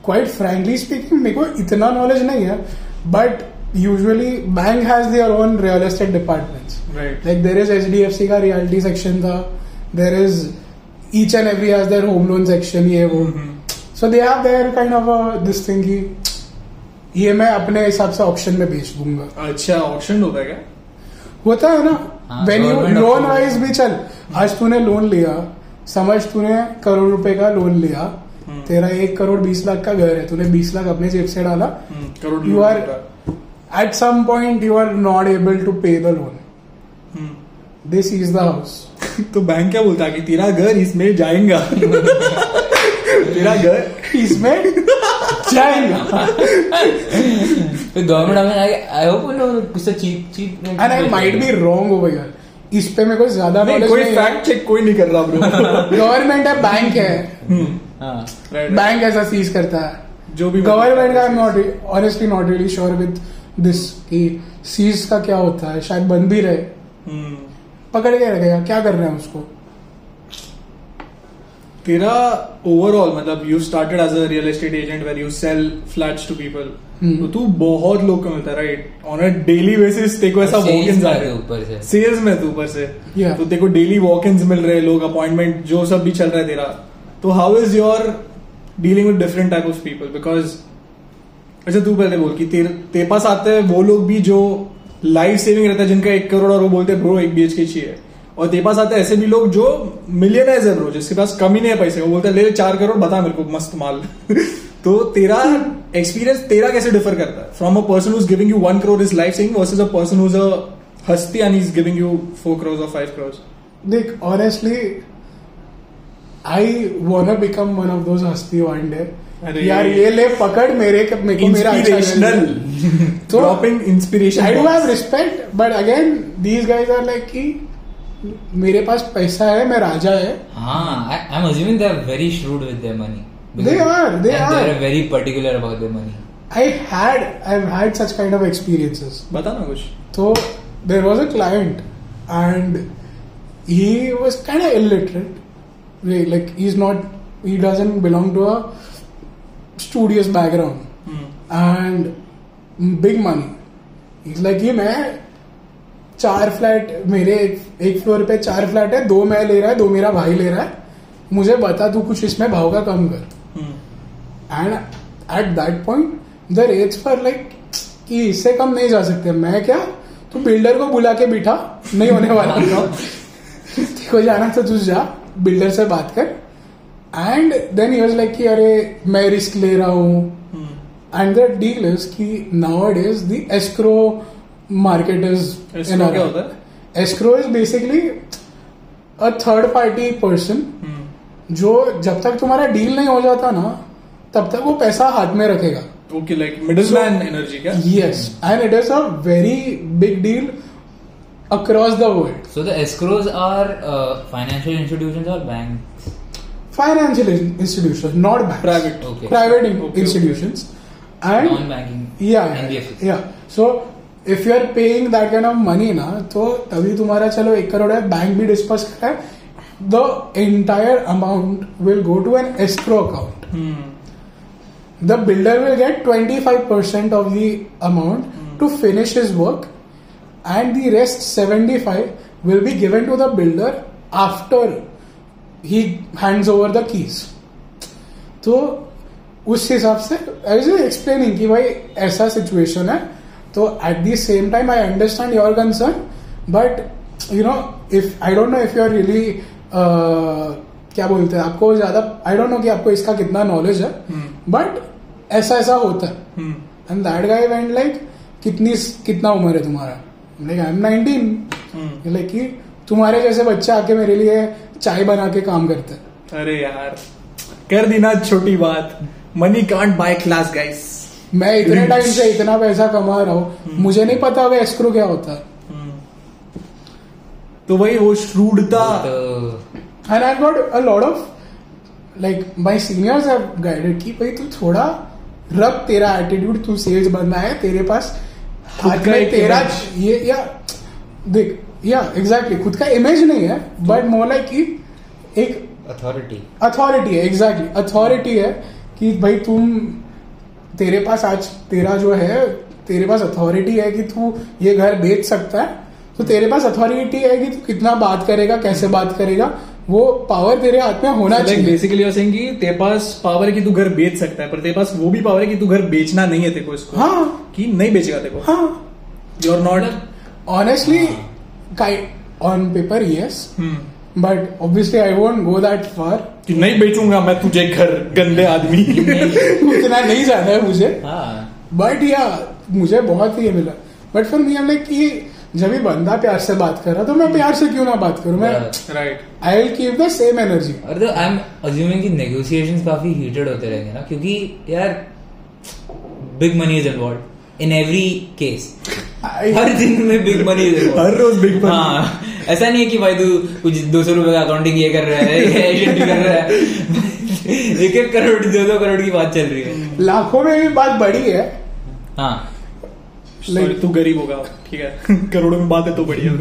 Speaker 6: quite frankly speaking मेरे को इतना नॉलेज नहीं है but usually bank has their own real estate department right like there is H D F C का reality section था there is each and every has their home loan section ये वो so they have their kind of this thing की ये मैं अपने हिसाब से ऑप्शन में बेच दूंगा
Speaker 5: अच्छा ऑप्शन होता है क्या
Speaker 6: होता है ना वेन यू लोन वाइज भी चल आज तूने लोन लिया समझ तूने करोड़ रुपए का लोन लिया हम्म। तेरा एक करोड़ बीस लाख का घर है तूने बीस लाख अपने जेब से डाला हम्म, crore you are at some point you are not able to pay the loan this is the house
Speaker 5: तो बैंक क्या बोलता कि तेरा घर इसमें जाएगा तेरा घर इसमें
Speaker 4: गवर्नमेंट हमें आई होप कुछ cheap cheap and
Speaker 6: I might be wrong over इस पे मेरे को ज्यादा
Speaker 5: नहीं कोई फैक्ट चेक कोई नहीं कर रहा ब्रो
Speaker 6: गवर्नमेंट है बैंक है बैंक हम्म। हाँ। ऐसा सीज करता है जो भी गवर्नमेंट मतलब का not honestly not really sure with this seize का क्या होता है शायद बंद भी रहे हम्म। पकड़ के रखेगा क्या कर रहे हैं उसको
Speaker 5: तेरा ओवरऑल मतलब you started as a real estate agent where you sell flat to people तो तू बहुत लोग को मिलता right on a daily basis तेको ऐसा वॉक इन आ ऊपर से सेल्स में तू ऊपर से तो तेको डेली वॉक इन मिल रहे लोग अपॉइंटमेंट जो सब भी चल रहा है तेरा तो how is your dealing with different type of people because अच्छा तू पहले बोल कि तेरे ते पास आते हैं वो लोग भी जो लाइफ सेविंग रहता है जिनका एक करोड़ और वो बोलते हैं ब्रो एक बीएचके चाहिए और तेरे पास आते ऐसे भी लोग जो मिलियनाइज है ब्रो जिसके पास कम ही नहीं है पैसे वो बोलते ले ले चार करोड़ बता मेरे को मस्त माल तो तेरा एक्सपीरियंस तेरा कैसे डिफर करता है from a person who's giving you one crore is life saving versus a person who's a हस्ती and is giving
Speaker 6: you four
Speaker 5: crore और फाइव करोड़
Speaker 6: देख honestly I want become one of those हस्ती वन डे यार ये ले पकड़ मेरे मेरे को मेरा inspirational dropping inspiration I do have respect but again these guys are like
Speaker 4: की मेरे पास पैसा है मैं राजा है हाँ I am assuming they are very shrewd with money
Speaker 6: they are they
Speaker 4: are very particular about their money I
Speaker 6: had I have had such kind of experiences
Speaker 5: बता ना कुछ
Speaker 6: तो there was a client and he was kind of illiterate like he is not he doesn't belong to a studious background and big money money. Like like, मैं चार flat मेरे एक floor पे चार फ्लैट है दो मैं ले रहा है दो मेरा भाई ले रहा है मुझे बता तू कुछ इसमें भाव का कम कर and at that point the rates for like कि इससे कम नहीं जा सकते मैं क्या तू बिल्डर को बुला के बिठा नहीं होने वाला को जाना तो तू जा बिल्डर से बात कर एंड देन यूज लाइक कि अरे मैं रिस्क ले रहा हूं एंड द डील इज कि now is the escrow market is
Speaker 5: in
Speaker 6: escrow is basically a third party person जो जब तक तुम्हारा डील नहीं हो जाता ना तब तक वो पैसा
Speaker 5: हाथ में
Speaker 6: रखेगा yes and it is a very big deal across world world
Speaker 4: so the escrows are financial institution और banks
Speaker 6: financial institution not
Speaker 5: private
Speaker 6: private institution and banking या so if you are paying that kind of money ना तो तभी तुम्हारा चलो एक करोड़ है bank भी डिस्पर्स रहा है the entire amount will go to an escrow account the builder will get twenty five percent of the amount to finish his work and the rest seventy five will be given to the builder after he hands over the keys तो उस हिसाब से आई explaining कि भाई ऐसा situation है तो at the same time I understand your concern but you know if I don't know if you are really क्या बोलते हैं आपको ज्यादा आई डोंट नो कि आपको इसका कितना नॉलेज है बट हम्म। ऐसा ऐसा होता है एंड दैट गाइव एंड लाइक कितनी कितना उम्र है तुम्हारा like I am nineteen like कि तुम्हारे जैसे बच्चे आके मेरे लिए चाय बना के काम करते
Speaker 5: हैं अरे यार कर दी ना छोटी बात money can't buy class guys
Speaker 6: मैं इतने टाइम से इतना पैसा कमा रहा हूँ हम्म. मुझे नहीं पता वे एस्क्रो क्या होता है हम्म.
Speaker 5: तो वही वो श्रूडता
Speaker 6: and I got a lot of like my seniors have guided कि भाई तू थोड़ा रख तेरा एटीट्यूड तू सेल्स बनना है तेरे पास हाथ में तेरा ये या देख या एग्जैक्टली खुद का इमेज
Speaker 4: नहीं है बट मोर लाइक कि एक अथॉरिटी अथॉरिटी है एग्जैक्टली अथॉरिटी है कि भाई तुम
Speaker 6: तेरे पास आज तेरा जो है तेरे पास अथॉरिटी है कि तू ये घर बेच सकता है तो तेरे पास अथॉरिटी है कि तू कितना बात करेगा कैसे बात करेगा वो पावर तेरे हाथ में होना so,
Speaker 5: चाहिए बेसिकली like कि तेरे पास पावर है कि तू घर बेच सकता है पर तेरे पास वो भी पावर है कि तू घर बेचना नहीं है तेको इसको हाँ कि नहीं बेचेगा
Speaker 4: तेको हाँ you are not honestly
Speaker 6: on paper yes but obviously I won't go that far
Speaker 5: नहीं बेचूंगा मैं तुझे घर गंदे आदमी
Speaker 6: उतना नहीं जाना है मुझे बट हाँ। या मुझे बहुत ही मिला बट फिर मैं हमने की जब भी बंदा प्यार से बात कर रहा तो मैं प्यार से क्यों ना बात करूं मैं right I
Speaker 5: will
Speaker 6: keep the same energy
Speaker 4: और तो आई एम अज्यूमिंग कि नेगोशिएशंस काफी हीटेड होते रहेंगे ना क्योंकि यार big money is involved in every case हर दिन में बिग मनी इज
Speaker 5: हर रोज बिग
Speaker 4: मनी ऐसा नहीं है कि भाई तू कुछ दो सौ रुपए का अकाउंटिंग ये कर रहा है एजेंट कर रहा है एक एक करोड़ दो दो करोड़ की बात चल रही है
Speaker 6: लाखों में भी बात बड़ी है
Speaker 4: हाँ
Speaker 5: तू गरीब होगा ठीक है करोड़ों में बात तो है तो बड़ी है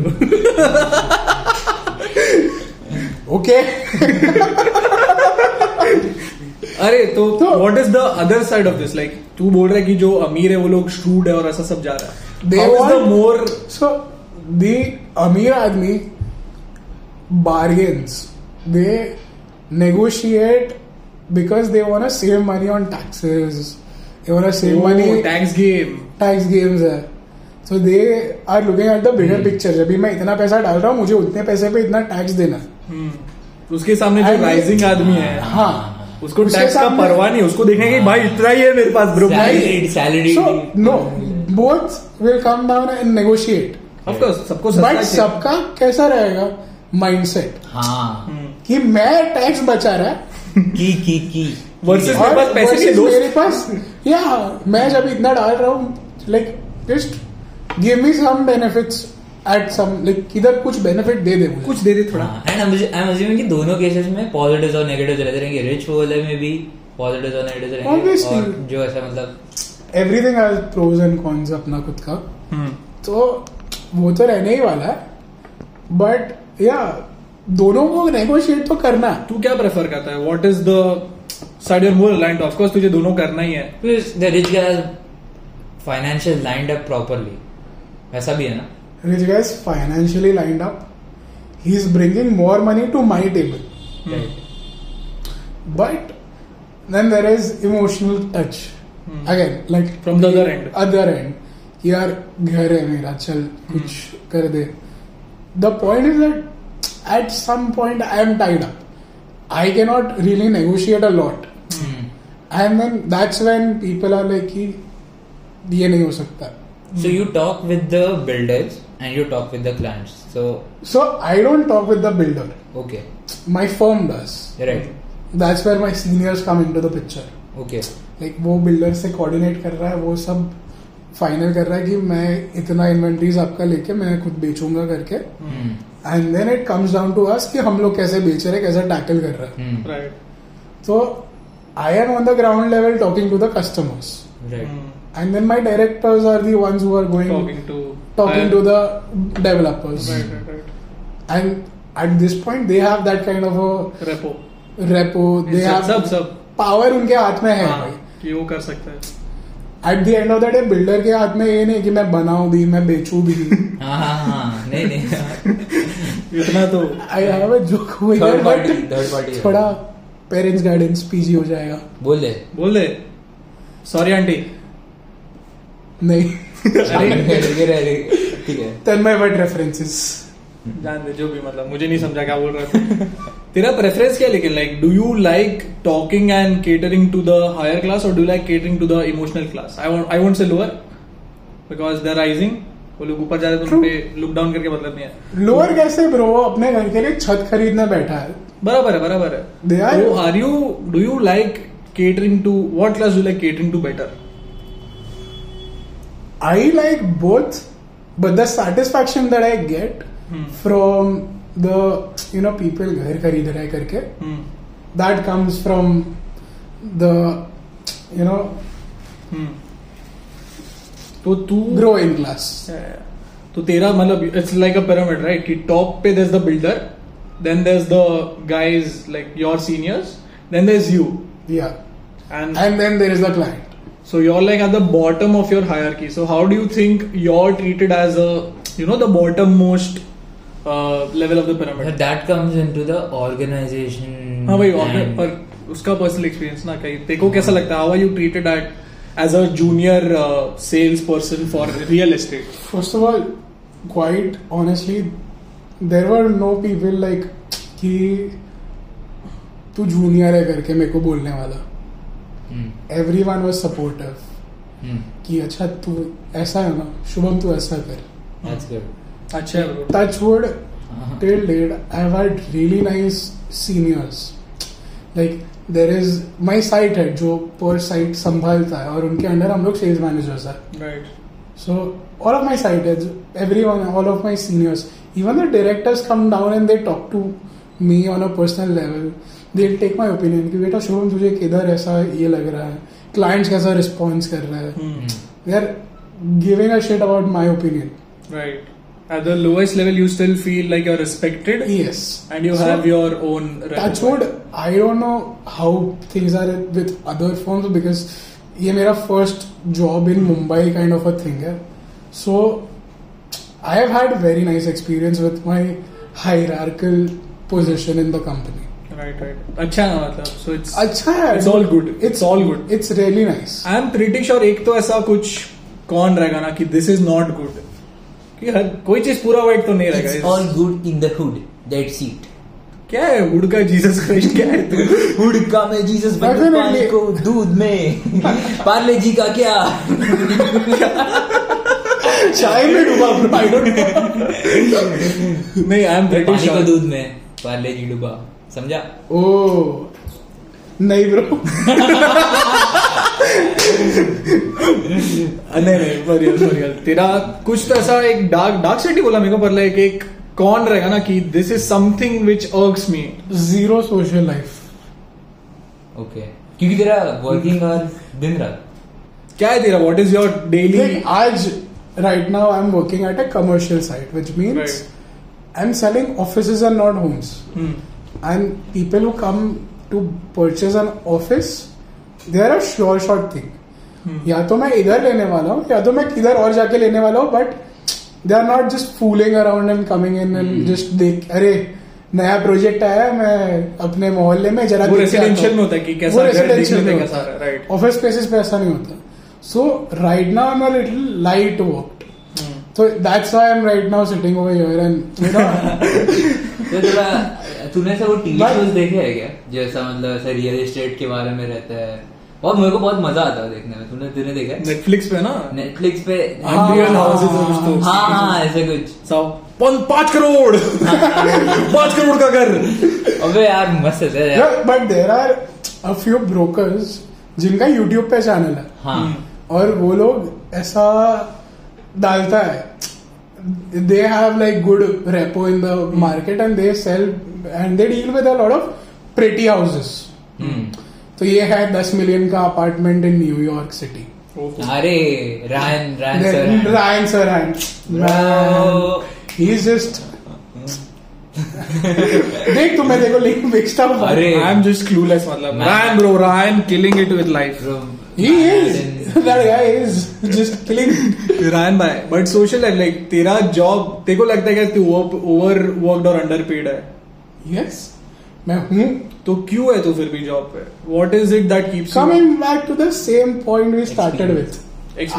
Speaker 6: ओके
Speaker 4: अरे तो
Speaker 5: what is the other side of this like तू बोल रहा है कि जो अमीर है वो लोग श्रूड है और ऐसा सब जा रहा है मोर सो
Speaker 6: the Amir आदमी bargains they negotiate because they want to save money on taxes they want to save Ooh, money
Speaker 5: tax game
Speaker 6: tax games Hai. है so they are looking at the bigger picture अभी मैं इतना पैसा डाल रहा हूँ मुझे उतने पैसे पे इतना टैक्स देना है
Speaker 5: हम्म। उसके सामने जो राइजिंग आदमी है
Speaker 6: हाँ
Speaker 5: उसको टैक्स का परवाह नहीं उसको देखने देखेंगे भाई इतना ही है मेरे पास group
Speaker 4: salary
Speaker 6: no both will come down and negotiate
Speaker 5: सबको
Speaker 6: बट
Speaker 5: सबका
Speaker 6: कैसा रहेगा माइंडसेट हाँ कि मैं टैक्स बचा रहा
Speaker 4: की की की
Speaker 6: वर्सेस मेरे पास पैसे नहीं दोस्त मेरे पास या मैं जब इतना डाल रहा हूँ like just give me some benefits at some like इधर कुछ बेनिफिट दे दे कुछ दे दे थोड़ा
Speaker 4: एंड आई एम अज्यूमिंग कि दोनों केसेस में पॉजिटिव्स और नेगेटिव्स रहते रहेंगे रिच वाले में भी पॉजिटिव्स और नेगेटिव्स रहेंगे और जो ऐसा मतलब everything has pros and cons अपना खुद का
Speaker 6: हम्म। तो वो तो रहने ही वाला है बट या दोनों को नेगोशिएट तो करना
Speaker 5: तू क्या प्रेफर करता है what is the side your more aligned of course तुझे दोनों करना ही है
Speaker 4: the rich financial lined up properly ऐसा भी है ना
Speaker 6: rich guys financially lined up he is bringing more money to my table but then there is emotional touch again like
Speaker 5: from the other end
Speaker 6: other end यार घर है मेरा चल कुछ कर दे the point is that at some point I am tied up I can not really negotiate a lot and then that's when people are like कि ये नहीं हो सकता
Speaker 4: So you talk with the builders and you talk with the clients. So
Speaker 6: So I don't talk with the builder.
Speaker 4: Okay.
Speaker 6: My firm does.
Speaker 4: Right.
Speaker 6: That's where my seniors come into the picture.
Speaker 4: Okay.
Speaker 6: Like वो builder से coordinate कर रहा है वो सब final कर रहा है कि मैं इतना इन्वेंट्रीज आपका लेके मैं खुद बेचूंगा करके and then it comes down to us कि हम लोग कैसे बेच रहे हैं कैसे टैकल कर रहे तो I am on the ground level talking to the customers and then my directors are the one who are going talking
Speaker 5: to the developers and at this
Speaker 6: point they have that kind of repo repo they have सब सब power उनके हाथ में है हाँ, भाई कि वो कर सकता है at the end of the day builder के हाथ में ये नहीं कि मैं बनाऊ भी मैं बेचू भी
Speaker 4: हाँ, हाँ हाँ नहीं नहीं
Speaker 5: इतना तो
Speaker 6: आई हैव अ जोक
Speaker 4: हुई थर्ड पार्टी
Speaker 6: थर्ड पार्टी थोड़ा पेरेंट्स गाइडेंस पीजी हो जाएगा
Speaker 4: बोल बोल
Speaker 5: बोले सॉरी आंटी
Speaker 6: नहीं अरे ठीक है तन्मय बट रेफरेंसेस
Speaker 5: जान दे जो भी मतलब मुझे नहीं समझा क्या बोल रहा था तेरा प्रेफरेंस क्या है लेकिन like do you like talking and catering to the higher class और do like catering to the emotional class I want I want say lower because they rising वो लोग ऊपर जा रहे तो लुक डाउन करके
Speaker 6: मतलब नहीं है लोअर कैसे ब्रो अपने घर के लिए छत खरीदने बैठा है
Speaker 5: बराबर है बराबर है they are you do you like catering to what class do like catering to better
Speaker 6: I like both but the satisfaction that I get hmm. the you know people घर खरीद रहे करके that comes from the you know तो तू grow in class
Speaker 5: तो तेरा मतलब it's like a pyramid right कि टॉप पे there is the builder then there is the guys like your seniors then there is you
Speaker 6: या and and then there is the client
Speaker 5: so you're like at the bottom of your hierarchy so how do you think you're treated as a you know the bottom most level of the pyramid that
Speaker 4: comes into the organisation
Speaker 5: हां भाई पर उसका personal experience ना कहीं देखो कैसा लगता है how are you treated at as a junior sales person for real estate
Speaker 6: first of all quite honestly there were no people like कि तू जूनियर है करके मेरे को बोलने वाला एवरी वन वॉज सपोर्टिव कि अच्छा तू ऐसा है ना शुभम तू ऐसा कर Touchwood. अच्छा Touchwood uh-huh. till date, I have had really nice seniors. There is my site है जो पर साइट संभालता है और उनके अंडर हम लोग सेल्स मैनेजर्स
Speaker 5: है right
Speaker 6: so all of my site है every one all of my seniors even the directors come down and they talk to me on a personal level they take my opinion कि बेटा शुभम तुझे किधर ऐसा ये लग रहा है क्लाइंट्स कैसा रिस्पॉन्स कर रहा है they are giving a shit about my opinion
Speaker 5: right at the lowest level you still feel like you're respected
Speaker 6: yes
Speaker 5: and you so have your own
Speaker 6: touchwood i don't know how things are with other phones because ये मेरा first job in Mumbai kind of a thing है so I have had very nice experience with my hierarchical position in the
Speaker 5: company Right, right. अच्छा है मतलब so it's
Speaker 6: अच्छा है
Speaker 5: it's all good it's all good
Speaker 6: it's really nice
Speaker 5: I pretty sure एक तो ऐसा कुछ कौन रहेगा ना कि this is not good कि हर कोई चीज पूरा व्हाइट तो नहीं रहेगा
Speaker 4: all good in the hood that seat
Speaker 5: क्या है हुड का जीसस क्राइस्ट क्या है
Speaker 4: तू वुड का मैं जीसस बन को दूध में पार्ले जी का क्या
Speaker 5: चाय में डुबा आई डोंट नहीं आई एम प्रीटी
Speaker 4: श्योर दूध में पार्ले जी डुबा समझा
Speaker 5: ओ नहीं ब्रो नहीं तेरा कुछ तो ऐसा एक डार्क डार्क साइड ही बोला मेरे को पर लाइक एक कौन रहेगा ना कि this is something which earns me zero social life okay
Speaker 4: क्योंकि तेरा वर्किंग दिन रात
Speaker 5: क्या है तेरा व्हाट इज योर डेली
Speaker 6: आज right now I am working at a commercial site which means I am selling office and not homes and people who come to purchase an office there are sure short thing या तो मैं इधर लेने वाला हूँ या तो मैं किधर और जाके लेने वाला हूँ but they are not just fooling around and coming in and just देख अरे नया प्रोजेक्ट आया मैं अपने मोहल्ले में जरा
Speaker 5: वो रेसिडेंशियल में होता है कि कैसा वो रेसिडेंशियल
Speaker 6: में कैसा राइट ऑफिस स्पेसेस पे ऐसा नहीं होता so right now I am a little light work तो that's why I am right now sitting over here and you know
Speaker 4: तो तूने सर वो टीवी शोज देखे हैं क्या जैसा मतलब ऐसा रियल एस्टेट के बारे में रहता है और मेरे को बहुत मजा आता है देखने में तुमने तुमने देखा नेटफ्लिक्स
Speaker 5: पे ना
Speaker 4: नेटफ्लिक्स पे अनरियल हाँ, हाउसेस तो। हाँ हाँ ऐसे कुछ
Speaker 5: पांच करोड़ हाँ, हाँ, पांच करोड़ का घर
Speaker 4: अबे यार मस्त है यार
Speaker 6: but there are a few brokers जिनका यूट्यूब पे चैनल है हाँ हम्म। और वो लोग ऐसा डालता है they have like good repo in the market and they sell and they deal with a lot of pretty houses तो ये है दस मिलियन का अपार्टमेंट इन न्यूयॉर्क सिटी
Speaker 4: अरे Ryan Ryan sir
Speaker 6: Ryan sir ही जस्ट देख तुम्हें देखो लिंक मिक्स्ड
Speaker 5: अप अरे आई एम जस्ट क्लूलेस मतलब Ryan bro Ryan killing it with life
Speaker 6: he is that guy is just killing
Speaker 5: Ryan bhai but social life like तेरा job तेरे लगता है क्या तू ओवर वर्कड और underpaid है
Speaker 6: yes मैं
Speaker 5: हूं तो क्यों है तो फिर भी जॉब पे what is it that keeps
Speaker 6: coming back to the same point we started with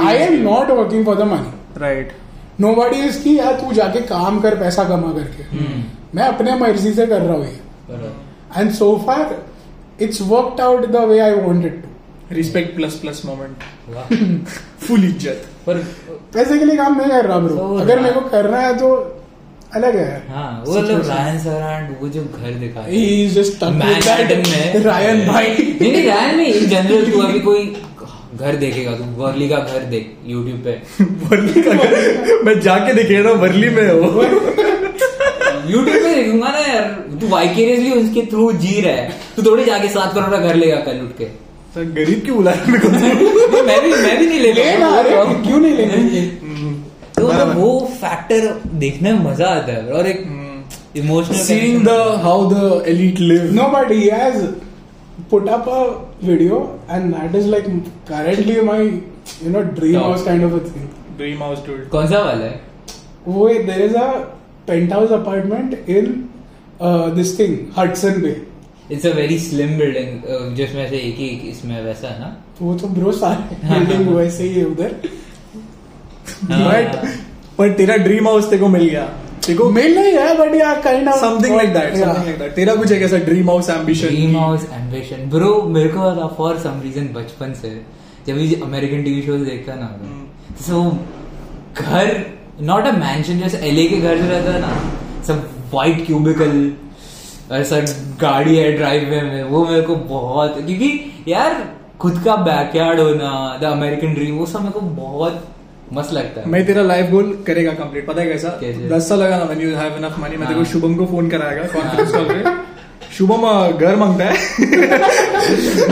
Speaker 6: I am not working for the money
Speaker 5: right
Speaker 6: nobody is की यार तू जाके काम कर पैसा कमा करके hmm. मैं अपने मर्जी से कर रहा हूँ and so far it's worked out the way I wanted to
Speaker 5: respect plus plus moment full इज्जत पर पैसे के लिए काम नहीं कर रहा ब्रो अगर मेरे
Speaker 6: हाँ. को करना है तो अलग है हाँ, वो लोग
Speaker 4: रायन सरांड वो जो घर दिखा
Speaker 5: रायन भाई
Speaker 4: नहीं रायन में इन जनरल तू अभी कोई घर देखेगा तू वर्ली का घर देख यूट्यूब पे
Speaker 5: वर्ली का घर मैं जाके देखे ना वर्ली में हो
Speaker 4: यूट्यूब पे देखूंगा ना यार तू वाइकेरियसली उसके थ्रू जी रहा है तू थोड़ी जाके सात करोड़ का घर लेगा
Speaker 5: कल उठ के
Speaker 4: गरीब क्यों बुलाया मैं भी मैं भी नहीं ले लेना
Speaker 6: क्यों नहीं लेना
Speaker 4: वो मतलब वो फैक्टर देखने में मजा आता है और एक emotional
Speaker 5: seeing the how the elite live
Speaker 6: nobody has put up a video and that is like currently my you know dream house kind of a thing
Speaker 5: dream house to कौन सा वाला है
Speaker 6: वो there is a penthouse apartment in this thing Hudson Bay
Speaker 4: it's a very slim building जिसमें से एक ही इसमें वैसा
Speaker 6: है ना वो तो ब्रो सारे बिल्डिंग वैसे ही है उधर
Speaker 5: बट पर तेरा ड्रीम हाउस तेको मिल गया
Speaker 6: देखो मिल नहीं है बट यार kind of
Speaker 5: something like that something like that तेरा कुछ है कैसा dream house ambition
Speaker 4: dream house ambition bro मेरे को था फॉर सम रीजन बचपन से जब भी अमेरिकन टीवी शोज देखता ना सो तो। hmm. घर नॉट अ मैंशन जैसे एलए के घर जो रहता ना सब वाइट क्यूबिकल ऐसा गाड़ी है ड्राइव में वो मेरे को बहुत क्योंकि यार खुद का बैकयार्ड होना द अमेरिकन ड्रीम वो सब मेरे को बहुत मस्त लगता
Speaker 5: है मैं तेरा लाइफ गोल करेगा कंप्लीट पता है कैसा दस साल लगा ना when you have enough money मैं तेरे को हाँ। शुभम को फोन कराएगा कॉन्फ्रेंस कॉल पे शुभम घर मांगता है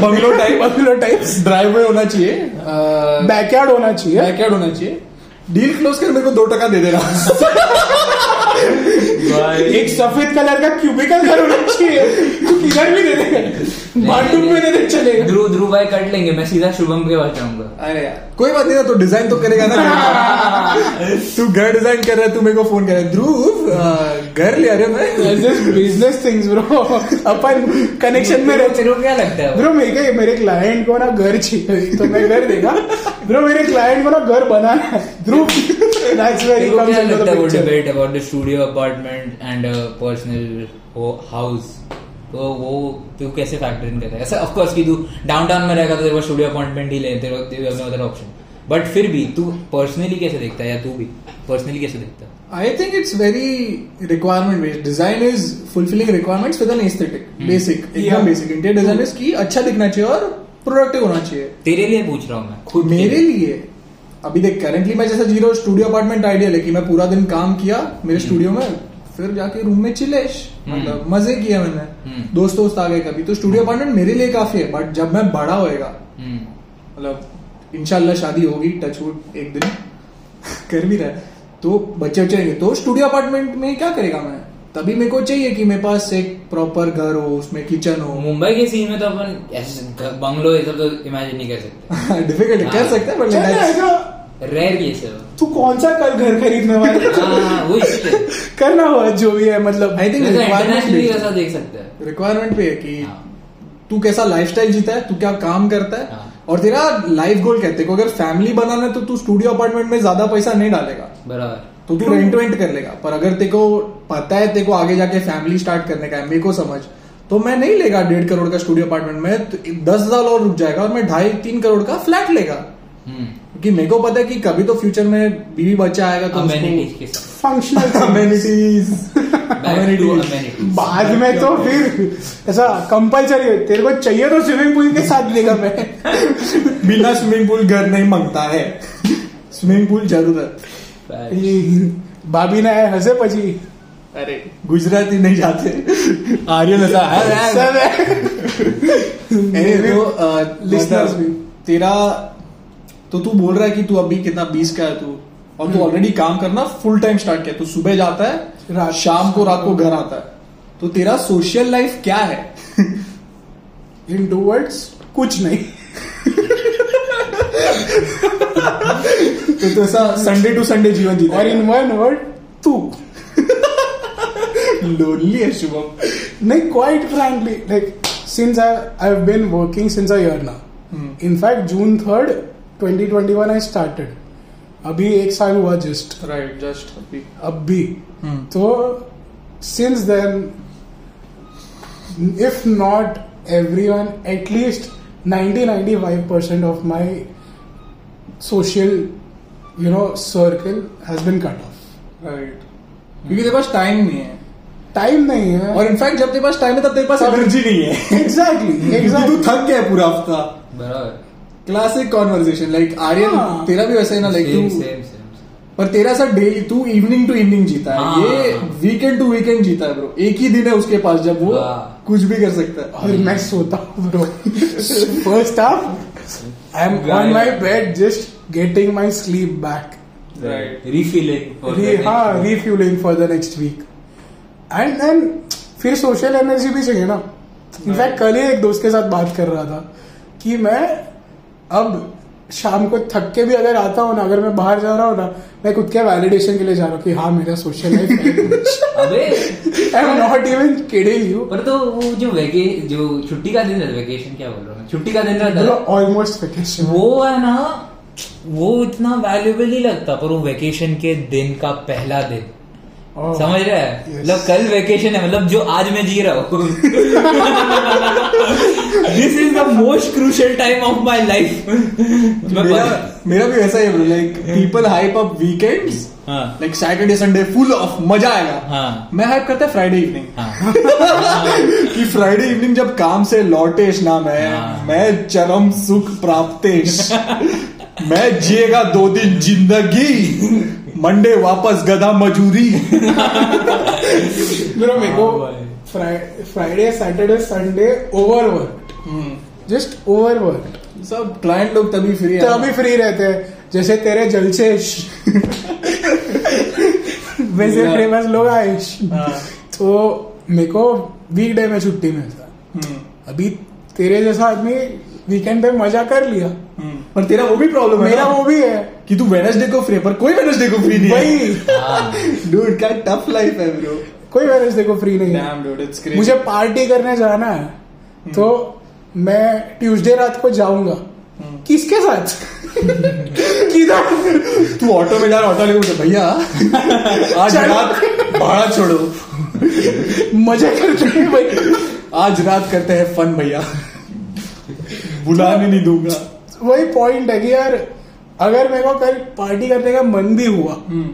Speaker 5: bungalow type bungalow type
Speaker 6: driveway
Speaker 5: होना चाहिए बैकयार्ड
Speaker 6: होना चाहिए बैकयार्ड होना चाहिए
Speaker 5: डील क्लोज कर मेरे को दो टका दे देना एक सफेद कलर का क्यूबिकल घर होना चाहिए किधर भी दे देगा बाथरूम में दे दे चलेगा
Speaker 4: ध्रुव ध्रुव भाई कट लेंगे मैं सीधा शुभम के पास जाऊंगा
Speaker 5: अरे यार कोई बात नहीं ना तो डिजाइन तो करेगा ना तू घर डिजाइन कर रहा है तू मेरे को फोन कर रहा है ध्रुव घर ले अरे
Speaker 6: मैं बिजनेस थिंग्स ब्रो अपन कनेक्शन में रहते हो क्या लगता है ब्रो मेरे मेरे क्लाइंट को ना घर चाहिए तो मैं घर देगा ब्रो मेरे क्लाइंट को ना घर बनाना है
Speaker 4: Dhruv That's where People he comes into the picture. about the studio apartment and a uh, personal house. तो वो तू तो कैसे फैक्टर इन करता है ऐसा ऑफ कोर्स कि तू डाउनटाउन में रहेगा तो तेरे पास स्टूडियो अपॉइंटमेंट ही ले तेरे पास you have other option but फिर भी तू पर्सनली कैसे देखता है या तू भी पर्सनली कैसे देखता है
Speaker 5: I think it's very requirement based design is fulfilling requirements with an aesthetic basic Basic. एकदम basic. इंटीरियर डिजाइन इज की अच्छा दिखना चाहिए और प्रोडक्टिव होना चाहिए
Speaker 4: तेरे लिए पूछ रहा हूं मैं खुद मेरे
Speaker 5: लिए अभी देख करेंटली मैं रहा जीरो स्टूडियो अपार्टमेंट आइडिया लेकिन मैं पूरा दिन काम किया मेरे स्टूडियो हम्म। में फिर जाके रूम में चिलेश हम्म। मतलब मजे किया मैंने दोस्त हम्म। दोस्त आ गए कभी तो स्टूडियो अपार्टमेंट मेरे लिए काफी है बट जब मैं बड़ा होएगा मतलब इनशाला शादी होगी टचवुड एक दिन कर भी रहा तो बच्चे बच्चे तो स्टूडियो अपार्टमेंट में क्या करेगा मैं तभी मेरे को चाहिए कि मेरे पास एक प्रॉपर घर हो उसमें किचन हो
Speaker 4: मुंबई के सीन में तो अपन बंगलो ये सब तो इमेजिन नहीं कर सकते
Speaker 5: डिफिकल्ट कर हाँ। सकते
Speaker 4: बट रेयर केस है
Speaker 5: तू कौन सा कल घर खरीदने वाला है हाँ, हाँ, वो करना हो जो भी है मतलब
Speaker 4: आई थिंक रिक्वायरमेंट
Speaker 5: ऐसा देख सकते हैं रिक्वायरमेंट पे है कि तू कैसा लाइफस्टाइल जीता है तू क्या काम करता है और तेरा लाइफ गोल कहते हैं अगर फैमिली बनाना है तो तू स्टूडियो अपार्टमेंट में ज्यादा पैसा नहीं डालेगा बराबर तो तू रेंट वेंट कर लेगा पर अगर तेको पता है तेको आगे जाके फैमिली स्टार्ट करने का है मेरे को समझ तो मैं नहीं लेगा डेढ़ करोड़ का स्टूडियो अपार्टमेंट में तो दस हजार और रुक जाएगा और मैं ढाई तीन करोड़ का फ्लैट लेगा क्योंकि hmm. मेरे को पता है कि कभी तो फ्यूचर में बीवी बच्चा आएगा तो फंक्शनल अमेनिटीज बाद में तो फिर ऐसा कंपलसरी तेरे को चाहिए तो स्विमिंग पूल के साथ लेगा मैं बिना स्विमिंग पूल घर नहीं मांगता है स्विमिंग पूल जरूरत ભાભીને હશે પછી
Speaker 4: અરે
Speaker 5: ગુજરાતી નહીં જાતે આર્યન હતા तेरा तो तू बोल रहा है कि तू अभी कितना बीस का है तू और तू ऑलरेडी हम्म। काम करना फुल टाइम स्टार्ट किया तू सुबह जाता है शाम को रात को घर आता है तो तेरा सोशल लाइफ क्या है इन टू वर्ड्स कुछ नहीं तो तू संडे टू संडे जीवन जीता और इन वन वर्ड तू लोनली है शुभम नहीं quite frankly like since I I have been working since a year now in fact June third 2021 I started अभी एक साल हुआ जस्ट
Speaker 4: राइट जस्ट अभी
Speaker 5: अब hmm. तो since then if not every one everyone ninety ninety five percent of my social you know circle has been cut off right क्योंकि तेरे पास time नहीं है टाइम नहीं है और इनफैक्ट जब तेरे पास टाइम है तब तेरे पास एनर्जी नहीं है एग्जैक्टली एग्जैक्टली तू थक गया पूरा हफ्ता क्लासिक कॉन्वर्जेशन लाइक आर्यन हाँ। तेरा भी वैसा ही ना लाइक पर तेरा सा डे तू इवनिंग टू इवनिंग जीता है हाँ, ये वीकेंड टू वीकेंड जीता है ब्रो एक ही दिन है उसके पास जब वो कुछ भी कर सकता है और मैं सोता हूँ bro first half I am on my bed just getting my sleep back.
Speaker 4: Right. Refueling for Re, the हाँ,
Speaker 5: week. refueling for the next week. And then फिर सोशल एनर्जी भी चाहिए ना इनफैक्ट कल ही एक दोस्त के साथ बात कर रहा था कि मैं अब शाम को थक के भी अगर आता हूँ ना अगर मैं बाहर जा रहा हूँ ना मैं खुद के वैलिडेशन के लिए जा रहा हूँ कि हाँ मेरा सोशल अबे I am not even kidding you
Speaker 4: पर तो वो जो वेके जो छुट्टी का दिन है वेकेशन क्या बोल रहा हूँ छुट्टी का दिन है
Speaker 5: ऑलमोस्ट
Speaker 4: वेकेशन वो है ना वो इतना वैल्यूबल नहीं लगता पर वो वेकेशन के दिन का पहला दिन oh, समझ रहा है मतलब yes. कल वेकेशन है मतलब जो आज मैं जी रहा हूँ this is the most crucial time of my life
Speaker 5: मेरा भी ऐसा ही like people hype up weekends like Saturday Sunday full of मजा आएगा हाँ. मैं हाइप करता फ्राइडे हाँ। इवनिंग कि फ्राइडे इवनिंग जब काम से लौटेश नाम मैं हाँ. मैं चरम सुख प्राप्तेश मैं जिएगा दो दिन जिंदगी मंडे वापस गधा मजूरी मेरा मेरे को हाँ Friday Saturday Sunday over work हम्म। जस्ट ओवर वर्क सब क्लाइंट लोग तभी फ्री तभी फ्री रहते हैं जैसे तेरे जलसे वैसे फेमस लोग आयुष हाँ। तो मेरे को वीकडे में छुट्टी मिलता हम्म। अभी तेरे जैसा आदमी वीकेंड पे मजा कर लिया हम्म। और तेरा वो भी प्रॉब्लम है मेरा वो भी है कि तू वेनसडे को फ्री पर कोई वेनसडे को फ्री नहीं भाई हाँ। डूड क्या टफ लाइफ है ब्रो कोई वेनसडे को फ्री नहीं इट्स क्रेजी मुझे पार्टी करने जाना है हम्म। तो मैं ट्यूसडे रात को जाऊंगा हम्म। किसके साथ किधर तू ऑटो में जा ऑटो मुझे भैया आज रात भाड़ा छोड़ो मजा करते हैं भाई आज रात करते हैं फन भैया बुलाने नहीं दूंगा वही पॉइंट है कि यार अगर मेरे को कल पार्टी करने का मन भी हुआ हम्म।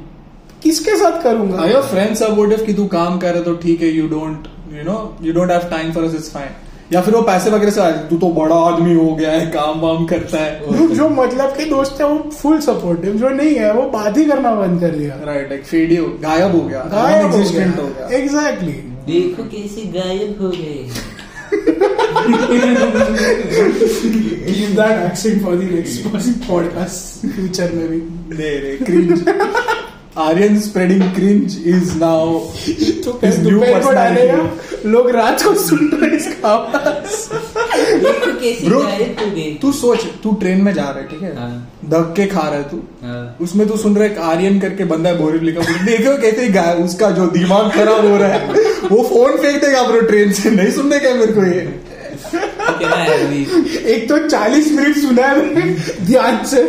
Speaker 5: किसके साथ करूंगा आई फ्रेंड्स सपोर्टिव कि तू काम कर रहे तो ठीक है you don't you know you don't have time for us it's fine या फिर वो पैसे वगैरह से तू तो बड़ा आदमी हो गया है काम वाम करता है जो मतलब के दोस्त है वो फुल सपोर्टिव जो नहीं है वो बात ही करना बंद कर दिया राइट लाइक फेडियो गायब हो गया गायब हो गया एग्जैक्टली देखो कैसे गायब हो गए that accent for the next podcast future maybe. Nee, nee, cringe. Aryan spreading cringe is now तो न्यू पर्सनालिटी लोग रात को सुन रहे इसका आवाज ब्रो तू सोच तू ट्रेन में जा रहा है ठीक है हाँ। धक्के खा रहा है तू हाँ। उसमें तू सुन रहा है आर्यन करके बंदा है बोरिवली का देखो कैसे उसका जो दिमाग खराब हो रहा है वो फोन फेंक देगा ब्रो ट्रेन से नहीं सुनने क्या मेरे को ये एक तो चालीस मिनट सुना है ध्यान से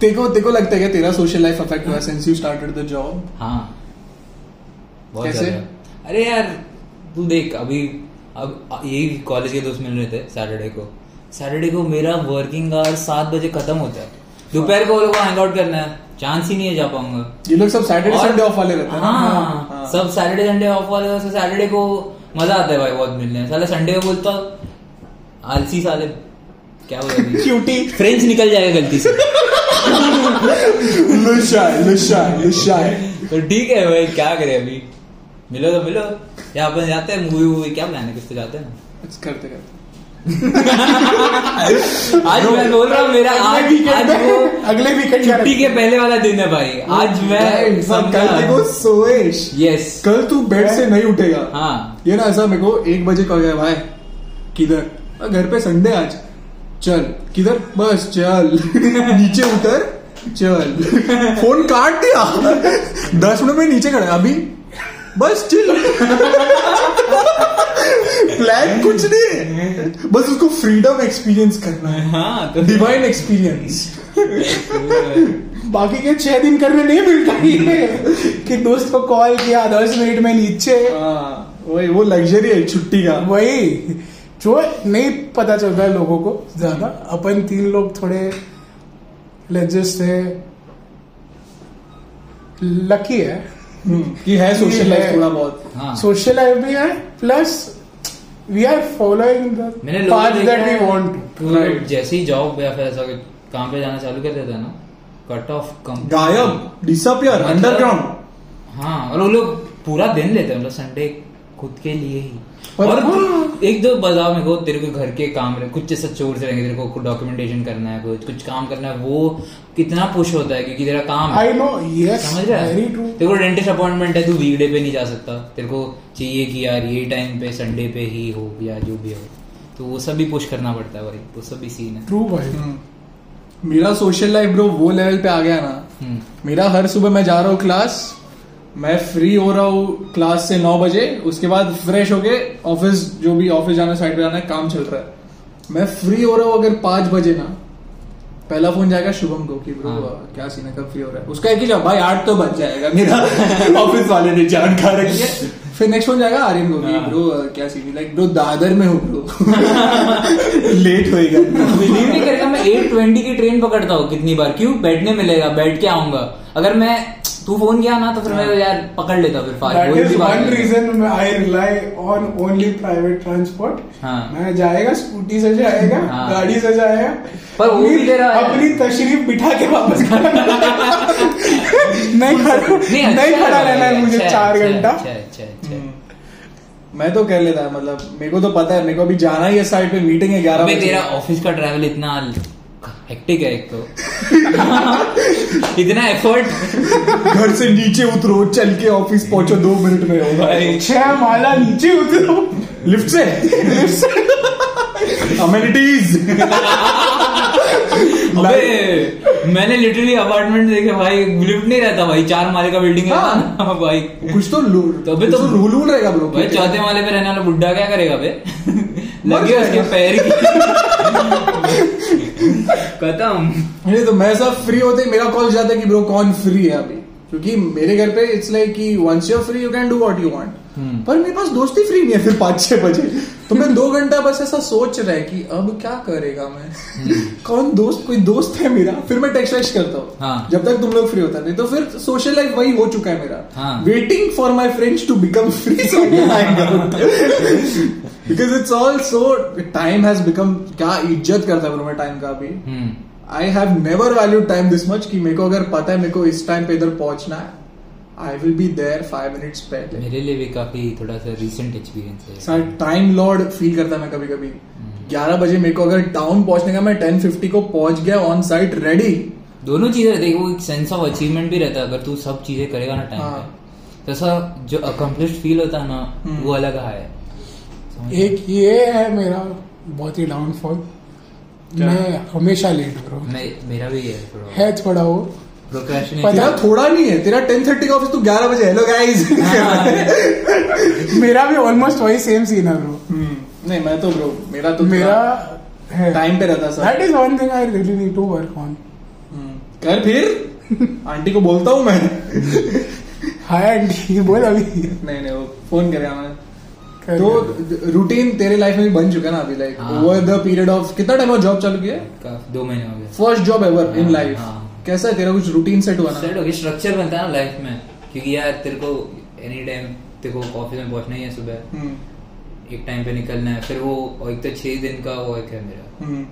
Speaker 5: देखो देखो लगता है क्या तेरा सोशल लाइफ अफेक्ट हुआ since you started the job हाँ
Speaker 4: कैसे अरे यार तू देख अभी अब यही कॉलेज के दोस्त मिल रहे थे सैटरडे को सैटरडे को मेरा वर्किंग आवर सात बजे खत्म होता है दोपहर को लोग हैंग आउट करना है चांस ही नहीं
Speaker 5: है जा पाऊंगा ये लोग सब सैटरडे संडे ऑफ वाले रहते हैं हाँ।, हाँ, सब सैटरडे
Speaker 4: संडे ऑफ वाले सैटरडे को मजा आता है भाई बहुत मिलने साला संडे को बोलता आलसी साले क्या बोल
Speaker 5: बोला क्यूटी
Speaker 4: फ्रेंच निकल जाएगा गलती से
Speaker 5: लुशा लुशा लुशा
Speaker 4: तो ठीक है भाई क्या करें अभी मिलो तो मिलो या अपन जाते हैं मूवी वूवी क्या प्लान है किससे जाते
Speaker 5: हैं करते करते
Speaker 4: आज मैं बोल रहा हूँ मेरा आज आज वो अगले वीकेंड छुट्टी के पहले वाला दिन है भाई आज मैं सब कल देखो सोएश यस कल तू बेड से नहीं उठेगा हाँ ये ना ऐसा मेरे को एक बजे कहा गया भाई
Speaker 5: किधर घर पे संडे आज चल किधर बस चल नीचे उतर चल फोन काट दिया दस मिनट में नीचे खड़ा अभी बस चल प्लान कुछ नहीं बस उसको फ्रीडम एक्सपीरियंस करना है हाँ डिवाइन तो एक्सपीरियंस तो बाकी के छह दिन करने नहीं मिलता ही कि दोस्त को कॉल किया दस मिनट में नीचे हाँ, वही वो लग्जरी है छुट्टी का वही जो नहीं पता चल रहा है लोगों को ज्यादा अपन तीन लोग थोड़े लेजेस्ट है लकी हम्म, है कि है सोशल लाइफ थोड़ा बहुत सोशल हाँ। लाइफ भी है plus we are following that we want
Speaker 4: जैसे ही जॉब या फिर ऐसा काम पे जाना चालू कर देता है ना कट ऑफ
Speaker 5: कम गायब डिसअपियर
Speaker 4: अंडरग्राउंड हाँ और वो लोग पूरा दिन लेते हैं मतलब संडे खुद के लिए ही और एक दो बताओ में को तेरे को घर के काम रहे कुछ जैसा चोर से रहेंगे तेरे को डॉक्यूमेंटेशन करना है कुछ कुछ काम करना है वो कितना पुश होता है क्योंकि तेरा काम है
Speaker 5: आई नो यस समझ रहा है
Speaker 4: तेरे को डेंटिस्ट अपॉइंटमेंट है तू वीकडे पे नहीं जा सकता तेरे को चाहिए कि यार ये टाइम पे संडे पे ही हो या जो भी हो तो वो सब भी पुश करना पड़ता है भाई वो सब भी सीन है ट्रू भाई हम्म। मेरा सोशल लाइफ ब्रो वो लेवल
Speaker 5: पे आ गया ना हम्म। मेरा हर सुबह मैं जा रहा हूँ क्लास मैं फ्री हो रहा हूँ क्लास से नौ बजे उसके बाद फ्रेश होके ऑफिस जो भी ऑफिस जाना साइड पे जाना है काम चल रहा है मैं फ्री हो रहा हूँ अगर पांच बजे ना पहला फोन जाएगा शुभम को कि ब्रो हाँ। क्या सीन है कब फ्री हो रहा है उसका एक ही जवाब भाई आठ तो बच जाएगा मेरा ऑफिस वाले ने जान खा रखी है फिर नेक्स्ट वन जाएगा आर्यन को भी ब्रो क्या सीन लाइक ब्रो दादर में हो ब्रो लेट होएगा
Speaker 4: बिलीव नहीं करेगा मैं 8:20 की ट्रेन पकड़ता हूँ कितनी बार क्यों बैठने मिलेगा बैठ के आऊंगा अगर मैं तू फोन गया ना तो फिर मैं हाँ। यार पकड़ लेता फिर fast that is one reason I rely on only private transport मैं जाएगा स्कूटी से जाएगा हाँ। गाड़ी से जाएगा पर वो भी तेरा
Speaker 5: अपनी तशरीफ बिठा के वापस नहीं खड़ा नहीं अच्छा खड़ा रहना है मुझे चार घंटा मैं तो कह लेता है मतलब मेरे को तो पता है मेरे को अभी जाना ही है साइड पे मीटिंग है
Speaker 4: ग्यारह बजे तेरा ऑफिस का ट्रैवल इतना हेक्टिक है एक तो इतना एफर्ट
Speaker 5: घर से नीचे उतरो चल के ऑफिस पहुंचो दो मिनट में होगा छह माला नीचे उतरो लिफ्ट से लिफ्ट
Speaker 4: से अमेनिटीज अबे मैंने लिटरली अपार्टमेंट देखे भाई लिफ्ट नहीं रहता भाई चार माले का बिल्डिंग है हाँ।,
Speaker 5: हाँ। भाई कुछ तो तो अबे तो रूल रूल रहेगा ब्रो
Speaker 4: भाई चौथे माले पे रहने वाला बुड्ढा क्या करेगा बे लगे उसके पैर की
Speaker 5: खत्म नहीं तो मैं सब फ्री होते मेरा कॉल जाता कि ब्रो कौन फ्री है अभी क्योंकि मेरे घर पे इट्स लाइक कि once you are free you can do what you want हम्म। पर मेरे पास दोस्ती फ्री नहीं है फिर पांच छह बजे तो मैं दो घंटा बस ऐसा सोच रहा है कि अब क्या करेगा मैं हम्म। कौन दोस्त कोई दोस्त है मेरा फिर मैं टेक्स्ट वेक्स करता हूँ हाँ. जब तक तुम लोग फ्री होता नहीं तो फिर सोशल लाइफ वही हो चुका है मेरा waiting for my friends to become free because it's all so time has become क्या इज्जत करता है मैं टाइम का अभी I have never value time this much कि मेरे को अगर पता है मेरे को इस टाइम पे इधर पहुंचना है I will be there five minutes पहले
Speaker 4: मेरे लिए भी काफी थोड़ा सा रीसेंट एक्सपीरियंस है
Speaker 5: सर टाइम लॉर्ड फील करता मैं कभी कभी हम्म। ग्यारह बजे मेरे को अगर टाउन पहुंचने का मैं टेन फिफ्टी को पहुंच गया ऑन साइट रेडी
Speaker 4: दोनों चीजें देखो एक सेंस ऑफ अचीवमेंट भी रहता है अगर तू सब चीजें करेगा ना टाइम हाँ. पे जैसा जो अकम्प्लिश फील होता है ना हम्म। वो अलग है
Speaker 5: एक ये है मेरा बहुत ही डाउनफॉल मैं हमेशा लेट ब्रो मैं मेरा भी है थोड़ा है थोड़ा वो पता थोड़ा नहीं है तेरा टेन थर्टी का ऑफिस तू ग्यारह बजे हेलो गाइस मेरा भी ऑलमोस्ट वही सेम सीन है ब्रो हम्म,
Speaker 4: नहीं मैं तो ब्रो मेरा तो मेरा टाइम पे रहता sir
Speaker 5: that is one thing I really need to work on कर फिर आंटी को बोलता हूँ मैं हाय आंटी बोल अभी
Speaker 4: नहीं नहीं वो फोन करे हमें
Speaker 5: तो रूटीन तेरे लाइफ में भी बन चुका है ना अभी like over the period of कितना टाइम और जॉब चालू किया दो महीने हो गए first job ever in life कैसा है तेरा कुछ रूटीन सेट हुआ
Speaker 4: सेट हो गया स्ट्रक्चर बनता है ना लाइफ में क्योंकि यार तेरे को एनी टाइम तेरे को ऑफिस में पहुंचना ही है सुबह हम्म। एक टाइम पे निकलना है फिर वो एक तो छह दिन का वो एक है मेरा हम्म।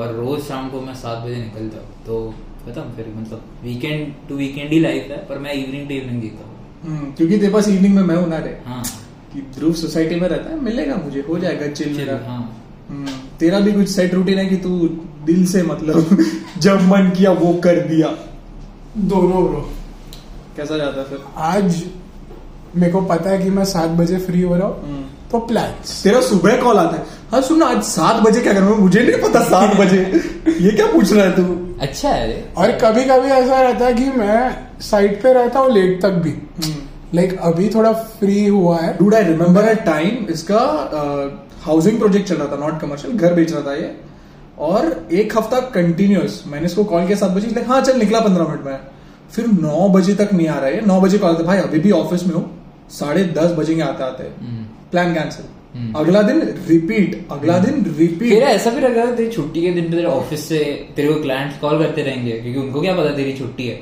Speaker 4: और रोज शाम को मैं सात बजे निकलता हूँ तो खत्म फिर मतलब वीकेंड टू वीकेंड ही लाइफ है पर मैं इवनिंग टू इवनिंग
Speaker 5: जीता हूँ हम्म, क्योंकि तेरे पास इवनिंग में मैं हूँ ना रे हाँ कि ध्रुव सोसाइटी में रहता है मिलेगा मुझे हो जाएगा चिल मेरा हाँ तेरा भी कुछ सेट रूटीन है कि तू दिल से मतलब जब मन किया वो कर दिया दोनों ब्रो
Speaker 4: कैसा जाता फिर
Speaker 5: आज मेरे को पता है कि मैं सात बजे फ्री हो रहा हूँ हम्म। तो प्लान तेरा सुबह कॉल आता है हाँ सुन आज सात बजे क्या करना मुझे नहीं पता सात बजे ये क्या पूछ रहा है तू
Speaker 4: अच्छा
Speaker 5: है और कभी कभी ऐसा रहता है कि मैं साइड पे रहता हूँ लेट तक भी लाइक हम्म। like, अभी थोड़ा फ्री हुआ है dude I remember a time इसका हाउसिंग uh, प्रोजेक्ट चल रहा था नॉट कमर्शियल घर बेच रहा था ये और एक हफ्ता कंटिन्यूस मैंने इसको कॉल किया सात बजे हाँ चल निकला पंद्रह मिनट में फिर नौ बजे तक नहीं आ रहा है नौ बजे कॉल था भाई अभी भी ऑफिस में हूँ साढ़े दस बजेंगे आते आते प्लान हम्म। कैंसिल हम्म। अगला दिन रिपीट अगला हम्म। दिन रिपीट
Speaker 4: तेरा ऐसा भी लग रहा था तेरी छुट्टी के दिन तेरे ऑफिस से तेरे को क्लाइंट कॉल करते रहेंगे क्योंकि उनको क्या पता तेरी छुट्टी है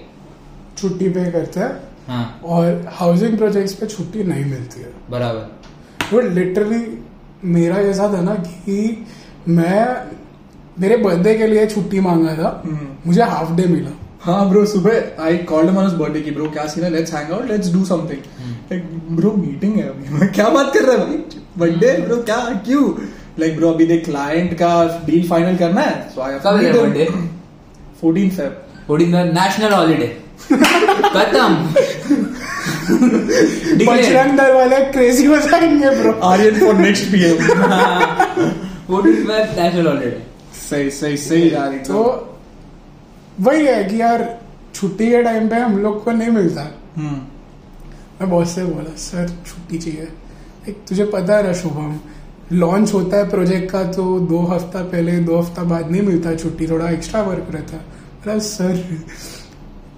Speaker 4: छुट्टी पे करते हैं हाँ। और हाउसिंग प्रोजेक्ट्स पे छुट्टी नहीं मिलती है बराबर तो लिटरली मेरा
Speaker 5: ये साथ है ना कि मैं मेरे बर्थडे के लिए छुट्टी मांगा था हम्म। मुझे हाफ डे मिला हाँ ब्रो सुबह आई कॉल्ड मानस बर्थडे की ब्रो क्या सीन है let's hang out let's do something like bro meeting है अभी क्या बात कर रहा है भाई बर्थडे हम्म। ब्रो क्या क्यों लाइक ब्रो अभी देख क्लाइंट का डील फाइनल करना है so I have to birthday 14th Feb 14th national holiday खत्म बजरंग दल वाले क्रेजी हो जाएंगे bro Aryan for
Speaker 4: next PM 14th
Speaker 5: is national holiday सही सही सही यार तो, तो वही है कि यार छुट्टी के टाइम पे हम लोग को नहीं मिलता हम्म। मैं बॉस से बोला सर छुट्टी चाहिए एक तुझे पता है शुभम लॉन्च होता है प्रोजेक्ट का तो दो हफ्ता पहले दो हफ्ता बाद नहीं मिलता छुट्टी थोड़ा एक्स्ट्रा वर्क रहता है सर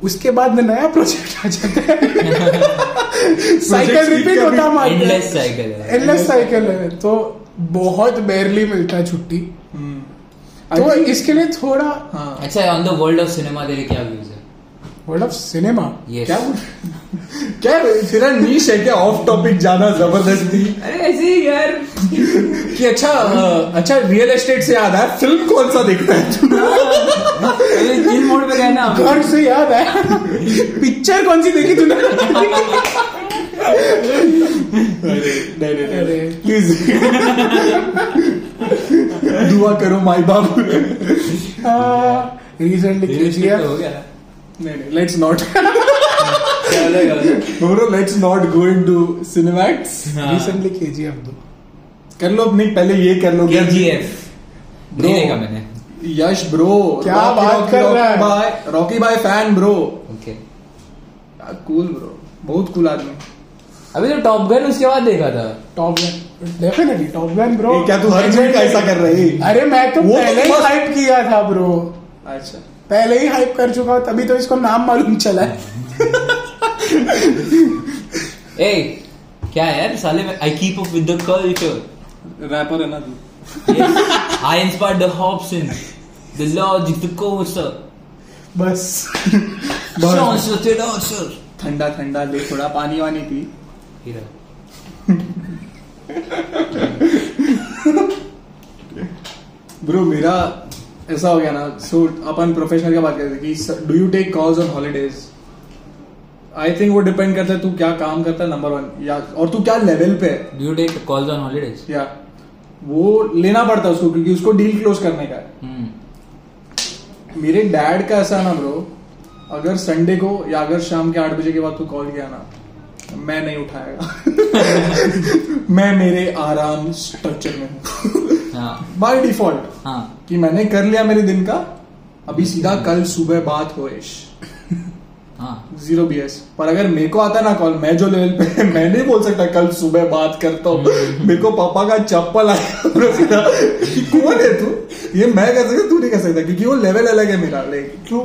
Speaker 5: उसके बाद में नया प्रोजेक्ट आ जाता है साइकिल रिपीट होता है एंडलेस साइकिल है तो बहुत बेरली मिलता है छुट्टी तो इसके लिए थोड़ा
Speaker 4: हाँ, अच्छा on the world of cinema तेरे क्या व्यूज है
Speaker 5: वर्ल्ड ऑफ सिनेमा क्या क्या फिर नीश है क्या ऑफ टॉपिक जाना जबरदस्ती
Speaker 4: अरे ऐसे ही यार
Speaker 5: कि अच्छा अच्छा रियल एस्टेट से याद है फिल्म कौन सा देखता है
Speaker 4: तूने मोड पे रहना
Speaker 5: घर से याद है पिक्चर कौन सी देखी तूने प्लीज दुआ करो माई बाप रिसेंटली तो गया let's not let's not go Cinemax recently दो कर लो पहले ये कर लो
Speaker 4: देखा मैंने
Speaker 5: यश ब्रो क्या बात कर रहा है Rocky bye fan bro okay cool bro बहुत कूल आदमी
Speaker 4: अभी तो टॉप गन उसके बाद देखा था
Speaker 5: Top Gun definitely Top Gun bro क्या तू हर जगह ऐसा कर रही अरे मैं तो, तो पहले ही हाइप किया था ब्रो अच्छा पहले ही हाइप कर चुका तभी तो इसको नाम मालूम चला है
Speaker 4: ए क्या यार साले मैं I keep up with the culture
Speaker 5: rapper है ना तू
Speaker 4: I inspire
Speaker 5: the
Speaker 4: Hobson the logic the courser बस
Speaker 5: ठंडा ठंडा ले थोड़ा पानी वानी पी हीरा ब्रो मेरा ऐसा हो गया ना सो अपन प्रोफेशनल की बात करते कि do you take calls on holidays I think वो डिपेंड करता है तू क्या काम करता है नंबर वन या और तू क्या लेवल पे
Speaker 4: do
Speaker 5: you
Speaker 4: take calls on holidays या
Speaker 5: वो लेना पड़ता है उसको क्योंकि उसको डील क्लोज करने का hmm. मेरे डैड का ऐसा ना ब्रो अगर संडे को या अगर शाम के आठ बजे के बाद तू कॉल किया ना मैं नहीं उठाएगा मैं मेरे आराम स्ट्रक्चर में बाय हाँ। डिफॉल्ट हाँ। कि मैंने कर लिया मेरे दिन का अभी सीधा हम्म। कल सुबह बात हो जीरो बी एस पर अगर मेरे को आता ना कॉल मैं जो लेवल पे मैं नहीं बोल सकता कल सुबह बात करता हूँ हम्म। मेरे को पापा का चप्पल आया कौन है तू ये मैं कह सकता तू नहीं कर सकता क्योंकि वो लेवल अलग है मेरा like true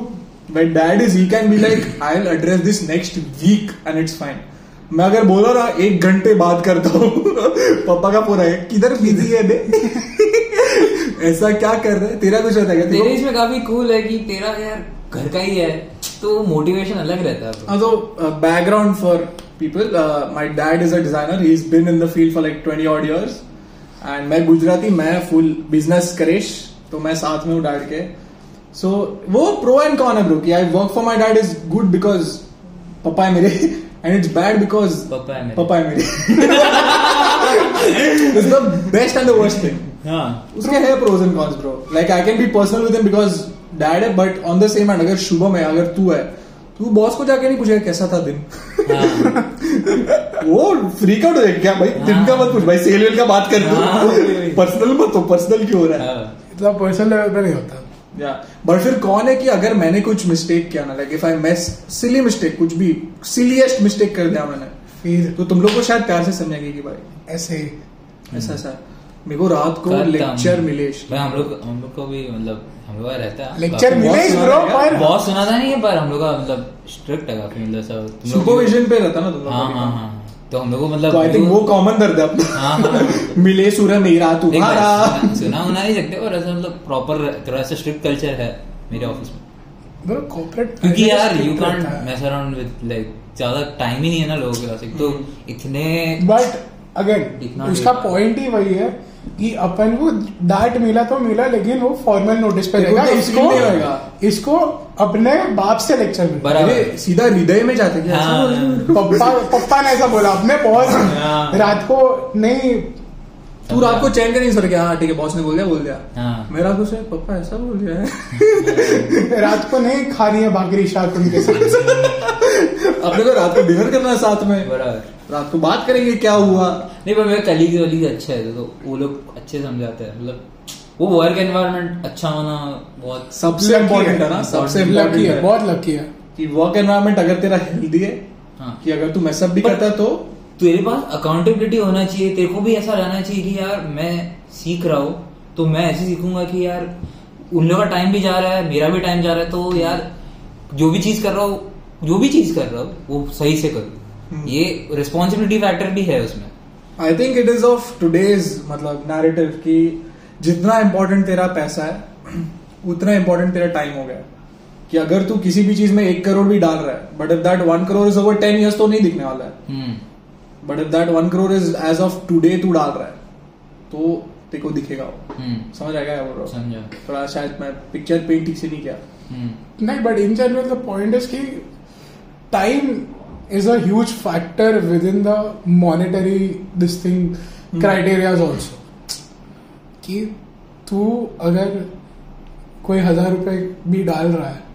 Speaker 5: my dad is he can be like I'll address this next week and it's fine मैं अगर बोला ना एक घंटे बात करता हूँ पापा का पूरा है किधर बिजी है ऐसा क्या कर रहे हैं तेरा कुछ
Speaker 4: होता
Speaker 5: है
Speaker 4: तेरे इसमें काफी कूल है कि तेरा तो यार घर का ही है तो मोटिवेशन अलग रहता है तो
Speaker 5: background for people my dad is a designer he is been in the field for like twenty odd years and मैं गुजराती मैं फुल बिजनेस करेश तो मैं साथ में हूँ डैड के सो so, वो प्रो एंड कॉन है ब्रो की I work for my dad is good because पापा है मेरे and it's bad because Papa Amiri. Papa Amiri. it's the best and the worst thing. हाँ उसके है pros and cons bro. Like I can be personal with him because dad है but on the same hand अगर शुभम है अगर तू है तू बॉस को जाके नहीं पूछेगा कैसा था दिन वो फ्रीक आउट हो जाएगा क्या भाई दिन का मत पूछ भाई सेल वेल का बात कर पर्सनल मत हो पर्सनल क्यों हो रहा है इतना पर्सनल लेवल पे नहीं होता बट फिर कौन है कि अगर मैंने कुछ मिस्टेक किया ना like if I mess silly mistake कुछ भी सिलीएस्ट मिस्टेक कर दिया मैंने फिर तो तुम लोग को शायद प्यार से समझेगी कि भाई ऐसे ऐसा ऐसा मेरे को रात को लेक्चर um, मिले
Speaker 4: भाई हम लोग हम लोग को भी मतलब हम लोग का रहता है लेक्चर मिले ब्रो पर बहुत सुना था नहीं पर हम लोग का मतलब स्ट्रिक्ट है काफी मतलब सब
Speaker 5: सुपरविजन
Speaker 4: पे रहता ना तुम लोग हां हां हां तो हम लोगों मतलब
Speaker 5: आई तो थिंक वो कॉमन दर्द है अपना हाँ। मिले सूरह मेरा तुम्हारा
Speaker 4: सुना होना नहीं सकते और ऐसा मतलब प्रॉपर थोड़ा सा स्ट्रिक्ट कल्चर है मेरे ऑफिस में कॉर्पोरेट मतलब क्योंकि यार you can't mess around with like ज्यादा टाइम ही नहीं है ना लोगों के पास तो हम्म। इतने
Speaker 5: बट अगेन उसका पॉइंट ही वही है कि अपन को डाट मिला तो मिला लेकिन वो फॉर्मल नोटिस पे रहेगा इसको इसको अपने बाप से लेक्चर में सीधा हृदय में जाते हैं हाँ। पप्पा पप्पा ने ऐसा बोला अपने बॉस हाँ। रात को नहीं तू रात को चैन कर नहीं सर क्या हाँ ठीक है बॉस ने बोल दिया बोल दिया मेरा कुछ है पप्पा ऐसा बोल दिया है रात को नहीं खा रही है भाकरी शाह अपने को रात को डिनर करना है साथ में बराबर रात
Speaker 4: को
Speaker 5: बात करेंगे क्या हुआ
Speaker 4: नहीं पर मेरे कलीग वलीग अच्छे है तो वो लोग अच्छे समझाते हैं मतलब वो वर्क एनवायरनमेंट अच्छा होना बहुत
Speaker 5: सबसे इम्पोर्टेंट है ना सबसे लकी है बहुत लकी है कि वर्क एनवायरनमेंट अगर तेरा हेल्दी है हाँ कि अगर तू मैं सब भी करता तो
Speaker 4: तेरे पास अकाउंटेबिलिटी
Speaker 5: होना चाहिए
Speaker 4: तेरे को भी ऐसा रहना चाहिए
Speaker 5: कि यार मैं सीख रहा हूँ तो मैं ऐसे सीखूंगा कि यार उन लोगों
Speaker 4: का टाइम भी जा रहा है मेरा भी टाइम जा रहा है तो यार जो भी चीज कर रहा हूँ जो भी चीज कर रहा हूँ वो सही से करूँ Hmm. ये रिस्पॉन्सिबिलिटी फैक्टर भी है उसमें
Speaker 5: I think it is of today's मतलब नैरेटिव कि जितना इम्पोर्टेंट तेरा पैसा है उतना इम्पोर्टेंट तेरा टाइम हो गया कि अगर तू किसी भी चीज में एक करोड़ भी डाल रहा है but if that one crore is over ten years तो नहीं दिखने वाला है but if that one crore is as of today तू डाल रहा है तो ते को दिखेगा वो hmm. समझ आएगा क्या बोल रहा हूँ थोड़ा शायद मैं पिक्चर पेंट ठीक से नहीं किया hmm. नहीं but in general the point is कि time is a huge factor within the monetary this thing hmm. criteria also कि तू अगर कोई हजार रुपए भी डाल रहा है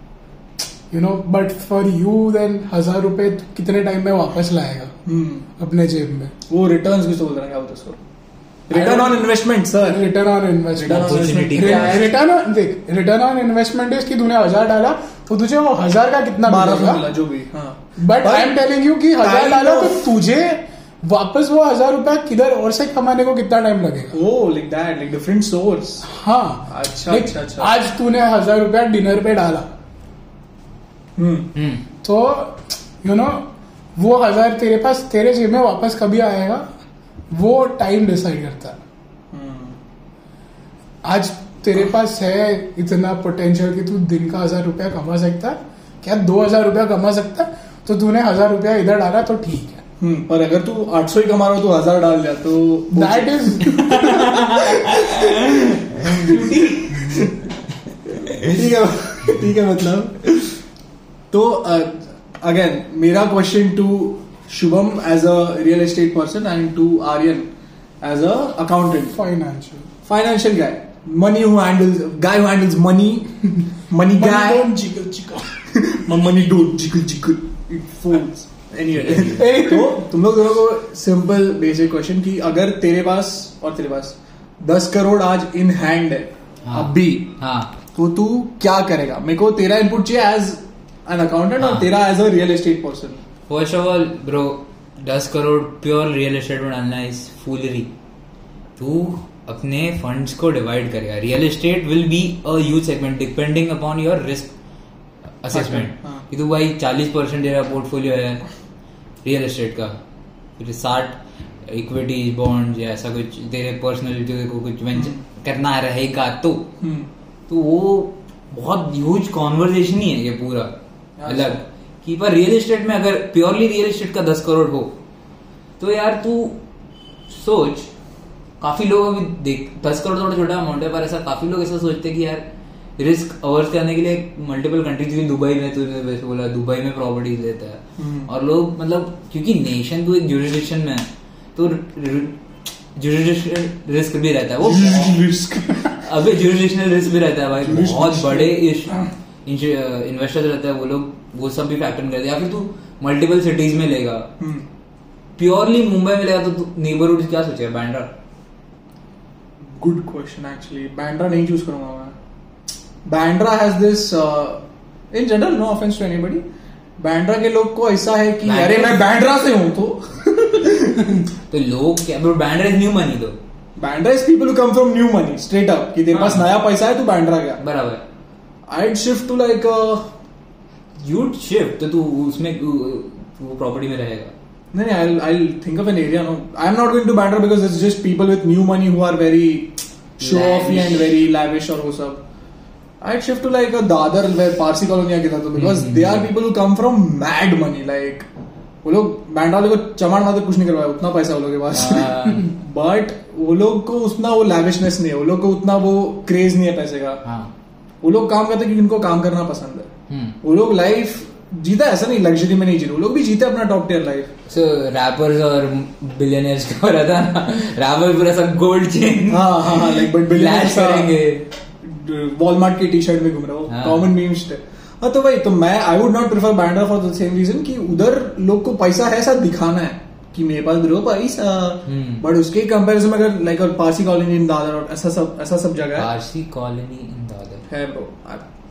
Speaker 5: you know but for you then हजार रुपए कितने टाइम में वापस लाएगा hmm. अपने जेब में वो रिटर्न भी सोच रहे क्या उसको return on investment sir return on investment return on देख रिटर्न ऑन इन्वेस्टमेंट इज कि तूने हजार डाला तो तुझे वो हजार का कितना बारह जो भी हाँ but I am telling you कि हजार डालो तो तुझे वापस वो हजार रुपया किधर और से कमाने को कितना टाइम लगेगा oh like that like different source हाँ अच्छा अच्छा अच्छा आज तूने हजार रुपया डिनर पे डाला हम्म, हम्म। तो यू नो वो हजार तेरे पास तेरे जेब में वापस कभी आएगा वो टाइम डिसाइड करता है हम्म। आज तेरे पास है इतना पोटेंशियल कि तू दिन का हजार रुपया कमा सकता क्या दो हजार रुपया कमा सकता है तो तूने हजार रुपया इधर डाला तो
Speaker 7: ठीक है हम्म, और अगर तू सौ ही कमा रहा हो तो हजार डाल लिया
Speaker 5: तो दैट इज
Speaker 7: ठीक है ठीक है मतलब तो अगेन मेरा question to Shubham as a real estate person and to Aryan as a accountant
Speaker 5: financial
Speaker 7: financial guy
Speaker 5: money who handles guy who handles money money guy money
Speaker 7: don't jiggle jiggle money don't don't jiggle it
Speaker 5: तो तुम तो लोग दोनों को simple basic question कि अगर तेरे पास और तेरे पास दस करोड़ आज इन हैंड
Speaker 4: है हाँ,
Speaker 5: अभी
Speaker 4: हाँ.
Speaker 5: तो तू क्या करेगा मेरे को तेरा इनपुट चाहिए एज एन अकाउंटेंट और हाँ। तेरा as a real estate person
Speaker 4: first of all bro दस करोड़ प्योर रियल एस्टेट में डालना इज फूलरी तू अपने फंड्स को डिवाइड करेगा real estate will be a huge segment depending upon your risk assessment
Speaker 5: कि
Speaker 4: तू भाई चालीस परसेंट तेरा पोर्टफोलियो है रियल एस्टेट का फिर साठ इक्विटी बॉन्ड या ऐसा कुछ तेरे पर्सनल को कुछ वेंचर हम्म. करना
Speaker 5: रहेगा
Speaker 4: तो हम्म. तो वो बहुत ह्यूज कॉन्वर्जेशन ही है ये पूरा अच्छा. अलग कि पर रियल एस्टेट में अगर प्योरली रियल एस्टेट का दस करोड़ हो तो यार तू सोच काफी लोग अभी देख दस करोड़ थोड़ा तो छोटा अमाउंट है पर ऐसा काफी लोग ऐसा सोचते कि यार रिस्क अवर्स करने के लिए मल्टीपल कंट्रीज भी दुबई में तुझे तो वैसे बोला दुबई में प्रॉपर्टीज लेता
Speaker 5: है हम्म।
Speaker 4: और लोग मतलब क्योंकि नेशन तो एक जुडिशन में है तो जुडिशल रिस्क भी रहता है वो रिस्क अबे जुडिशनल
Speaker 5: रिस्क
Speaker 4: भी रहता है भाई बहुत बड़े इन्वेस्टर्स रहते हैं वो लोग वो सब भी फैक्टर करते हैं या फिर तू मल्टीपल सिटीज
Speaker 5: में लेगा प्योरली हम्म।
Speaker 4: मुंबई में लेगा तो नेबरहुड क्या सोचेगा Bandra good question
Speaker 7: actually Bandra नहीं चूज करूंगा Bandra has this in general no offence to anybody Bandra के लोग को ऐसा है कि अरे मैं बैंड्रा से हूं तो तो लोग क्या Bandra is new money though Bandra is people come from new money straight up कि तेरे पास हाँ। नया पैसा है तो बैंड्रा गया बराबर I shift to like you'd shift तो तू उसमें वो प्रॉपर्टी में रहेगा नहीं नहीं I I think of an area no I am not going to Bandra because it's just people with new money who are very show off and very lavish और वो सब I'd shift to like a Dadar where Parsi colony गया था तो because mm-hmm. they are people who come from mad money like वो लोग band वाले को ना तो कुछ नहीं करवाया उतना पैसा वो लोग के पास बट वो लोग को उतना वो लैविशनेस नहीं है वो लोग को उतना वो क्रेज नहीं है पैसे का हाँ। वो लोग काम करते क्योंकि उनको काम करना पसंद है hmm. वो लोग लाइफ जीता ऐसा नहीं लग्जरी में नहीं जी वो लोग भी जीते अपना top tier life so rappers और बिलियनर्स का रहता रहा ना रैपर पूरा सब गोल्ड चेन हां हां लाइक बट बिलियनर्स करेंगे वॉलमार्ट की टी शर्ट में घूम रहा हो कॉमन मीम्स तो भाई तो मैं I would not prefer Bandra for the same reason कि उधर लोग को पैसा है ऐसा दिखाना है कि मेरे पास ब्रो पैसा बट हम्म। उसके कंपेरिजन में अगर लाइक और पारसी कॉलोनी इन दादर और ऐसा सब ऐसा सब जगह है पारसी कॉलोनी इन दादर है ब्रो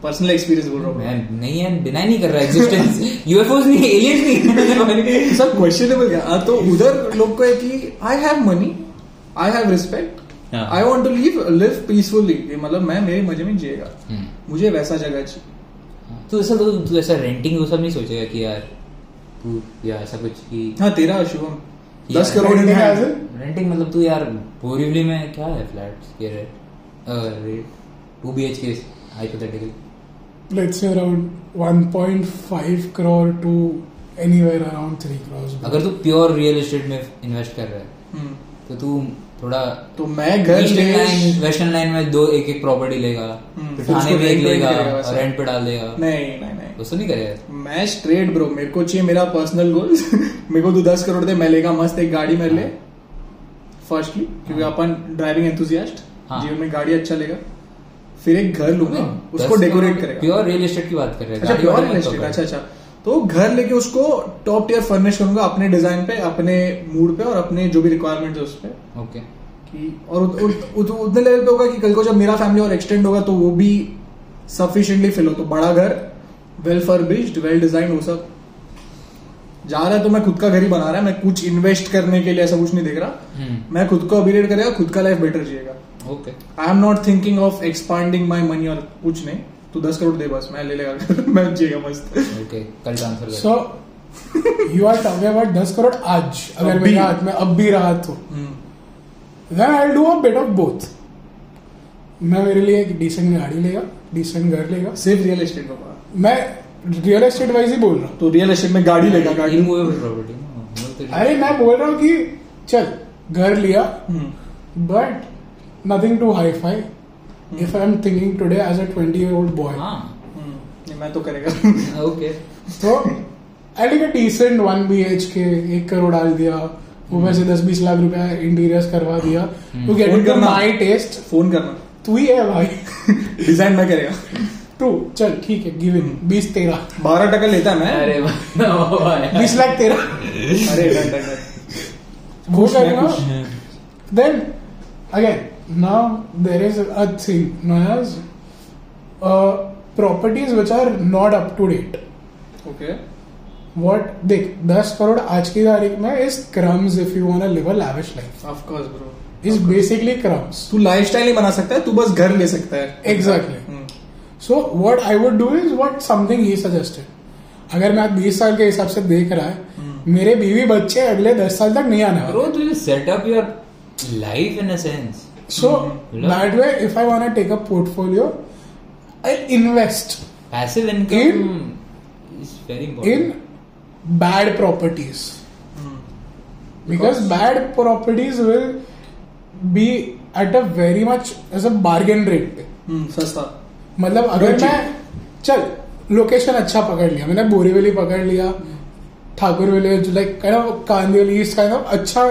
Speaker 7: पर्सनल एक्सपीरियंस बोल रहा हूँ मैं नहीं है बिना नहीं कर रहा एग्जिस्टेंस यूएफओस नहीं एलियंस नहीं सब क्वेश्चनेबल क्या हाँ, तो उधर लोग को है कि I have money I have respect I want to leave live peacefully मतलब मैं मेरे मजे में जिएगा हम्म। मुझे वैसा जगह चाहिए तो ऐसा तो तू तो ऐसा रेंटिंग वो सब नहीं सोचेगा कि यार तू या ऐसा कुछ कि हाँ तेरा शुभम दस करोड़ है रेंटिंग मतलब तू यार बोरिवली में क्या है फ्लैट के rate rate to be H K hypothetically let's say around one point five crore to anywhere around three crore अगर तू प्योर रियल एस्टेट में इन्वेस्ट कर रहा है हम्म। तो तू थोड़ा तो मैं घर वेस्टर्न लाइन में दो एक एक प्रॉपर्टी लेगा हम्म, थाने में एक लेगा रेंट पे डाल देगा नहीं नहीं नहीं तो उसको नहीं करेगा मैं स्ट्रेट ब्रो मेरे को चाहिए मेरा पर्सनल गोल मेरे को तो दस करोड़ दे मैं लेगा मस्त एक गाड़ी मेरे लिए फर्स्टली क्योंकि हाँ। अपन ड्राइविंग हाँ। एंथुजियास्ट जीवन में गाड़ी अच्छा लेगा फिर एक घर लूंगा उसको डेकोरेट करेगा प्योर रियल एस्टेट की बात कर रहे हैं अच्छा प्योर रियल एस्टेट अच्छा अच्छा तो घर लेके उसको टॉप टियर फर्निश करूंगा अपने डिजाइन पे अपने मूड पे और अपने जो भी रिक्वायरमेंट है उस पर ओके और उतने लेवल पे होगा कि कल को जब मेरा फैमिली और एक्सटेंड होगा तो वो भी सफिशियंटली फिल हो तो बड़ा घर वेल फर्बिश्ड वेल डिजाइन हो सब जा रहा है तो मैं खुद का घर ही बना रहा है मैं कुछ इन्वेस्ट करने के लिए ऐसा कुछ नहीं देख रहा हम्म। मैं खुद को अपग्रेड करेगा खुद का लाइफ बेटर जिएगा okay I am not thinking of expanding my money और कुछ नहीं तू दस करोड़ दे बस मैं ले लेगा मैं जिएगा मस्त ओके कल ट्रांसफर कर so you are talking about दस करोड़ आज अगर मेरे हाथ में अब भी रहा तो then I do a bit of both मैं मेरे लिए एक डिसेंट गाड़ी लेगा डिसेंट घर लेगा सिर्फ रियल एस्टेट का मैं रियल एस्टेट वाइज ही बोल रहा हूँ तो रियल एस्टेट में गाड़ी लेगा गाड़ी प्रॉपर्टी हाँ, तो अरे मैं बोल रहा हूँ कि चल घर लिया but nothing to hi fi if I am thinking today as a 20 year old boy हां मैं तो करेगा ओके तो I like a decent 1 BHK 1 crore डाल दिया वो में हम्म। से 10 20 लाख रुपया इंटीरियर करवा दिया to get it my taste phone करना तू ही है भाई डिजाइन मैं करेगा ट्रू चल ठीक है गिव इन 20 तेरह 12 टका लेता मैं अरे भाई 20 लाख तेरह अरे डन डन वो करेगा then again now there is a thing known as uh, properties which are not up to date. Okay. What देख दस करोड़ आज की तारीख में is crumbs if you want live a lavish life of course bro is basically crumbs तू lifestyle ही बना सकता है तू बस घर ले सकता है exactly so what I would do is what something he suggested अगर मैं बीस साल के हिसाब से देख रहा है hmm. मेरे बीवी बच्चे अगले दस साल तक नहीं आने वाले bro set up your life in a sense So mm-hmm. that way, if I want to take a portfolio, I invest. Passive income in, is very important. In bad properties. Mm. Because, because bad properties will be at a very much as a bargain rate पे सस्ता मतलब main chal location acha pakad liya maine मैंने pakad liya लिया Thakur village like kind of Kandivali इस kind of अच्छा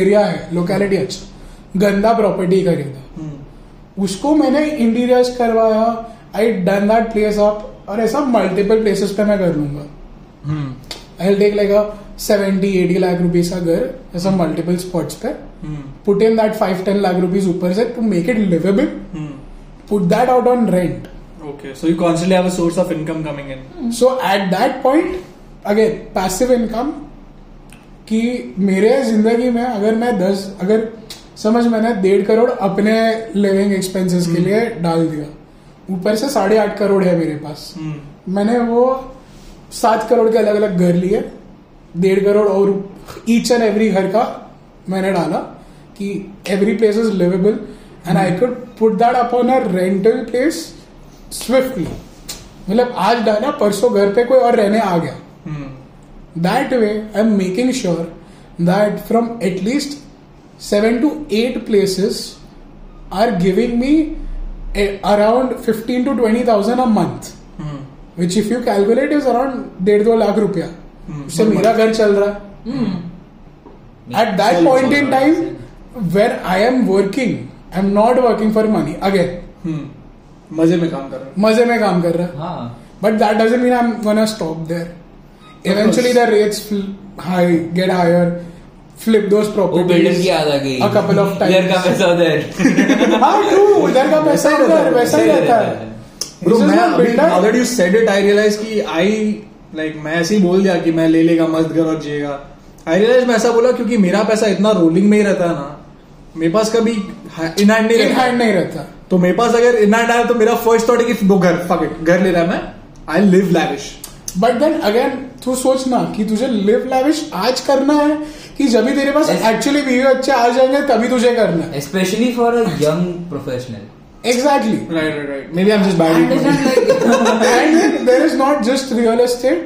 Speaker 7: area है locality अच्छा गंदा प्रॉपर्टी खरीदा हम्म। उसको मैंने इंटीरियर्स करवाया I done that place up और ऐसा मल्टीपल प्लेसेस पे मैं कर लूंगा I take like a seventy eighty lakh rupees का घर ऐसा मल्टीपल हम्म। स्पॉट्स पे put in that five ten lakh rupees ऊपर से to make it liveable put that out on rent okay so you constantly have a source of income coming in so at that point again passive income कि मेरे जिंदगी में अगर मैं दस अगर समझ मैंने डेढ़ करोड़ अपने लिविंग एक्सपेंसेस के हम्म। लिए डाल दिया ऊपर से साढ़े आठ करोड़ है मेरे पास हम्म। मैंने वो सात करोड़ के अलग अलग घर लिए डेढ़ करोड़ और ईच एंड एवरी घर का मैंने डाला कि every place is liveable and I could put that upon a rental place swiftly मतलब आज डाला परसों घर पे कोई और रहने आ गया that way I am making sure that from at least seven to eight places are giving me around fifteen to twenty thousand a month which if you calculate is around डेढ़ दो लाख रुपया hmm. उससे मेरा घर चल रहा at that point in time where I am working I am not working for money again मजे में काम कर रहा मजे में काम कर रहा but that doesn't mean I am gonna stop there eventually the rates high get higher flip those properties. Oh, building की याद आ गई. A couple of times. इधर का पैसा उधर. हाँ true. इधर का पैसा उधर वैसा ही रहता है. Bro, मैं अभी now that you said it, I realize कि I like मैं ऐसे ही बोल दिया कि मैं ले लेगा मस्त घर और जिएगा. I realize मैं ऐसा बोला क्योंकि मेरा पैसा इतना rolling में ही रहता है ना. मेरे पास कभी इन हैंड नहीं रहता. नहीं रहता. तो मेरे पास अगर इन हैंड आया तो मेरा फर्स्ट थॉट है कि दो घर घर ले रहा है मैं. I live lavish. But then again तू सोचना कि तुझे लिव लैविश आज करना है कि जब भी तेरे पास एक्चुअली वीडियो अच्छे आ जाएंगे तभी तुझे करना है specially for a young professional exactly maybe I am just bad and is not just real estate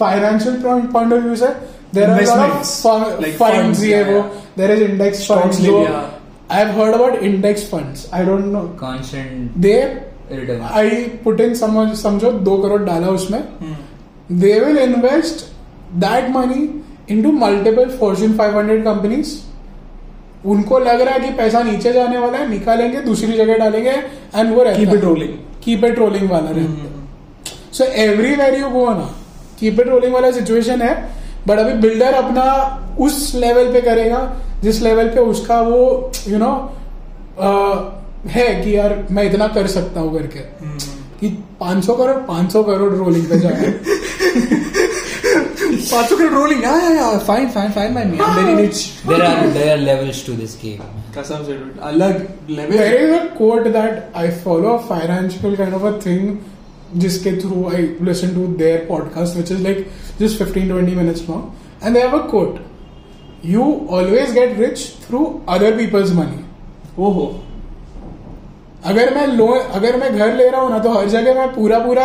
Speaker 7: financial point of view से there are fund lot of fun, like funds, funds yeah, yeah. there is index Stocks funds though, yeah. i've I put in समझो दो करोड़ डाला उसमें hmm. they will invest that money into multiple Fortune 500 companies. उनको लग रहा है कि पैसा नीचे जाने वाला है निकालेंगे दूसरी जगह डालेंगे एंड वो keep it rolling keep rolling वाला रहता सो वेर यू गो ना कीप इट रोलिंग वाला सिचुएशन है बट अभी बिल्डर अपना उस लेवल पे करेगा जिस लेवल पे उसका वो यू you नो know, है कि यार मैं इतना कर सकता हूं करके हम्म, हम्म। कि 500 करोड़ 500 करोड़ रोलिंग पे जाए Patsukal rolling. Yeah, yeah, yeah. Fine, fine, fine, man. I'm very rich. There are there are levels to this game. Kasam se Alag level. There is a quote that I follow a financial kind of a thing. जिसके through I listen to their podcast which is like just fifteen twenty minutes long and they have a quote you always get rich through other people's money ओहो अगर मैं loan अगर मैं घर ले रहा हूँ ना तो हर जगह मैं पूरा पूरा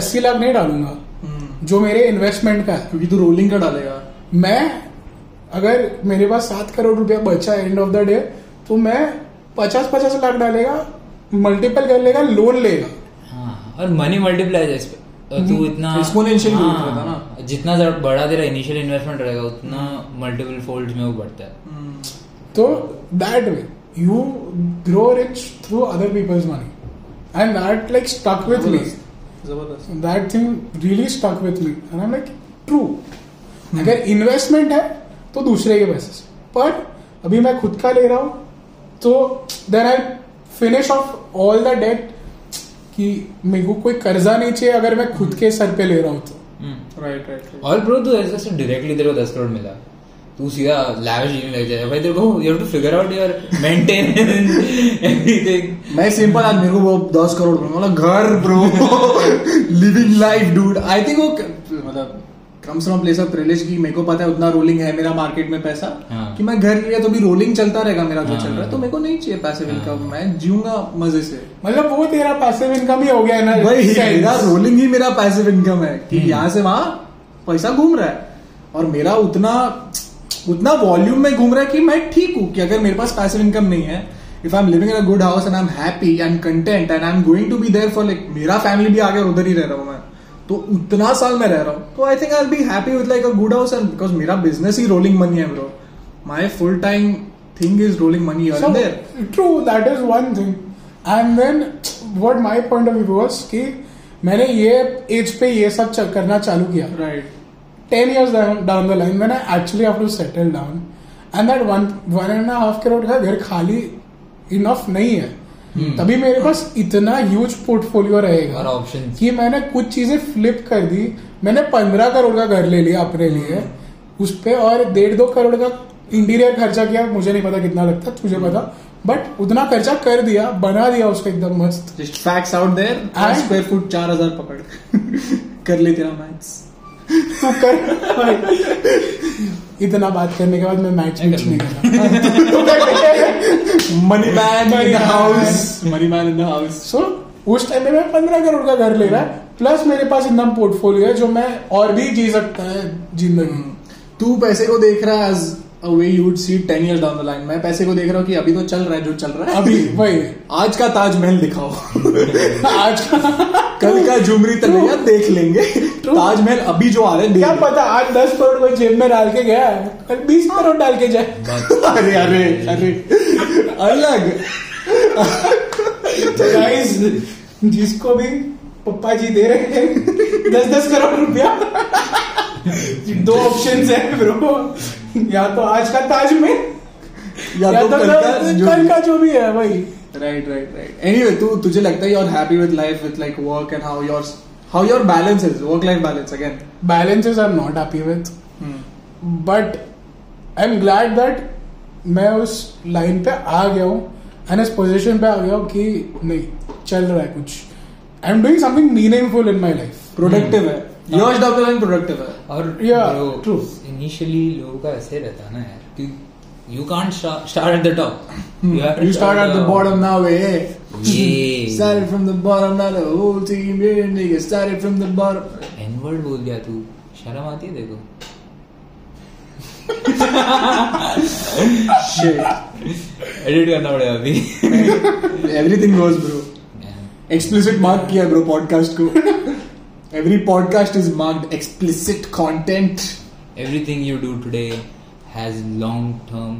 Speaker 7: अस्सी लाख नहीं डालूंगा जो मेरे इन्वेस्टमेंट का है क्योंकि तू रोलिंग का डालेगा मैं अगर मेरे पास सात करोड़ रुपया बचा एंड ऑफ द डे तो मैं पचास पचास लाख डालेगा मल्टीपल कर लेगा लोन लेगा हाँ, और मनी मल्टीप्लाई तू हम्म। इतना एक्सपोनेंशियल हाँ, था ना जितना बड़ा तेरा इनिशियल इन्वेस्टमेंट रहेगा उतना मल्टीपल फोल्ड में वो बढ़ता है हम्म। तो that way you grow rich through other people's money and that like stuck with me that thing really stuck with me and I am like true अगर इन्वेस्टमेंट है तो दूसरे के पैसे से पर अभी मैं खुद का ले रहा हूं तो there I finish off all the debt कि मेरे को कोई कर्जा नहीं चाहिए अगर मैं खुद के सर पे ले रहा हूं तो राइट hmm. राइट और ब्रो तू ऐसे डायरेक्टली तेरे को दस करोड़ मिला तू सीधा लैविश जीने लग जाएगा भाई देखो you have to figure out your maintenance everything मैं सिंपल आज मेरे को वो 10 करोड़ ब्रो मतलब घर bro living life dude I think वो मतलब कम से कम प्लेस ऑफ प्रिविलेज की मेरे को पता है उतना रोलिंग है मेरा मार्केट में पैसा हाँ. कि मैं घर लिया तो भी रोलिंग चलता रहेगा मेरा जो हाँ, चल रहा है तो हाँ। मेरे को नहीं चाहिए पैसे हाँ. इनकम मैं जीऊंगा मजे से मतलब वो तेरा पैसे इनकम ही हो गया ना भाई मेरा रोलिंग ही मेरा पैसे इनकम है कि हम्म। यहाँ से वहां पैसा घूम रहा है और मेरा उतना उतना वॉल्यूम में घूम रहा है कि मैं ठीक हूं कि अगर मेरे पास पैसिव इनकम नहीं है if I am living in a good house and I am happy and content and I am going to be there for like मेरा फैमिली भी आगे उधर ही रह रहा हूं मैं तो उतना साल में रह रहा हूं तो I think I be happy with like a good house and because मेरा बिजनेस ही रोलिंग मनी है bro my full time thing is rolling money here and there true that is one thing and then what my point of view was कि मैंने ये age पे ये सब करना चालू किया right right. 10 years down, down the line when I actually have to settle down and that one one and half crore का घर खाली enough नहीं है hmm. तभी मेरे पास इतना huge portfolio रहेगा कि मैंने कुछ चीजें flip कर दी मैंने 15 करोड़ का घर ले लिया अपने लिए hmm. उस पे और डेढ़ दो करोड़ का इंटीरियर खर्चा किया मुझे नहीं पता कितना लगता तुझे hmm. पता बट उतना खर्चा कर दिया बना दिया उसको एकदम मस्त just facts out there square foot चार हजार पकड़ कर लेते ना मैथ्स तू कर इतना बात करने के बाद मैं मैच मैच नहीं कर money man in the house money man in the house so उस टाइम में मैं पंद्रह करोड़ का घर ले रहा प्लस मेरे पास इतना पोर्टफोलियो है जो मैं और भी जी सकता है जिंदगी तू पैसे को देख रहा है way you would see ten year down the line मैं पैसे को देख रहा हूँ कि अभी तो चल रहा है जो चल रहा है अभी वही आज का ताजमहल दिखाओ आज का कल का झुमरी तलैया देख लेंगे ताजमहल अभी जो आ रहे हैं क्या पता आज दस करोड़ को जेब में डाल के गया कल बीस करोड़ डाल के जाए अरे अरे अरे अलग गाइस तो जिसको भी पप्पा जी दे रहे हैं दस दस करोड़ रुपया दो ऑप्शन है ब्रो या तो आज का ताज में या, या तो, तो कल का कल का जो भी है भाई राइट राइट राइट एनीवे तू तुझे लगता है you are happy with life with like work and how your how your balance is work life balance again balance is I am not happy with but I am glad that मैं उस line पे आ गया हूँ एंड इस position पे आ गया हूँ कि नहीं चल रहा है कुछ I am doing something meaningful in my life productive है डॉक्टर प्रोडक्टिव है और या ट्रू इनिशियली लोगों का ऐसे रहता ना यार कि you can't start at the top you start at the bottom now a from the bottom now the whole team from the bottom बोल तू शर्म आती है देखो एडिट करना पड़ेगा अभी everything goes bro explicit mark किया ब्रो पॉडकास्ट को Every podcast is marked explicit content. Everything you do today has long term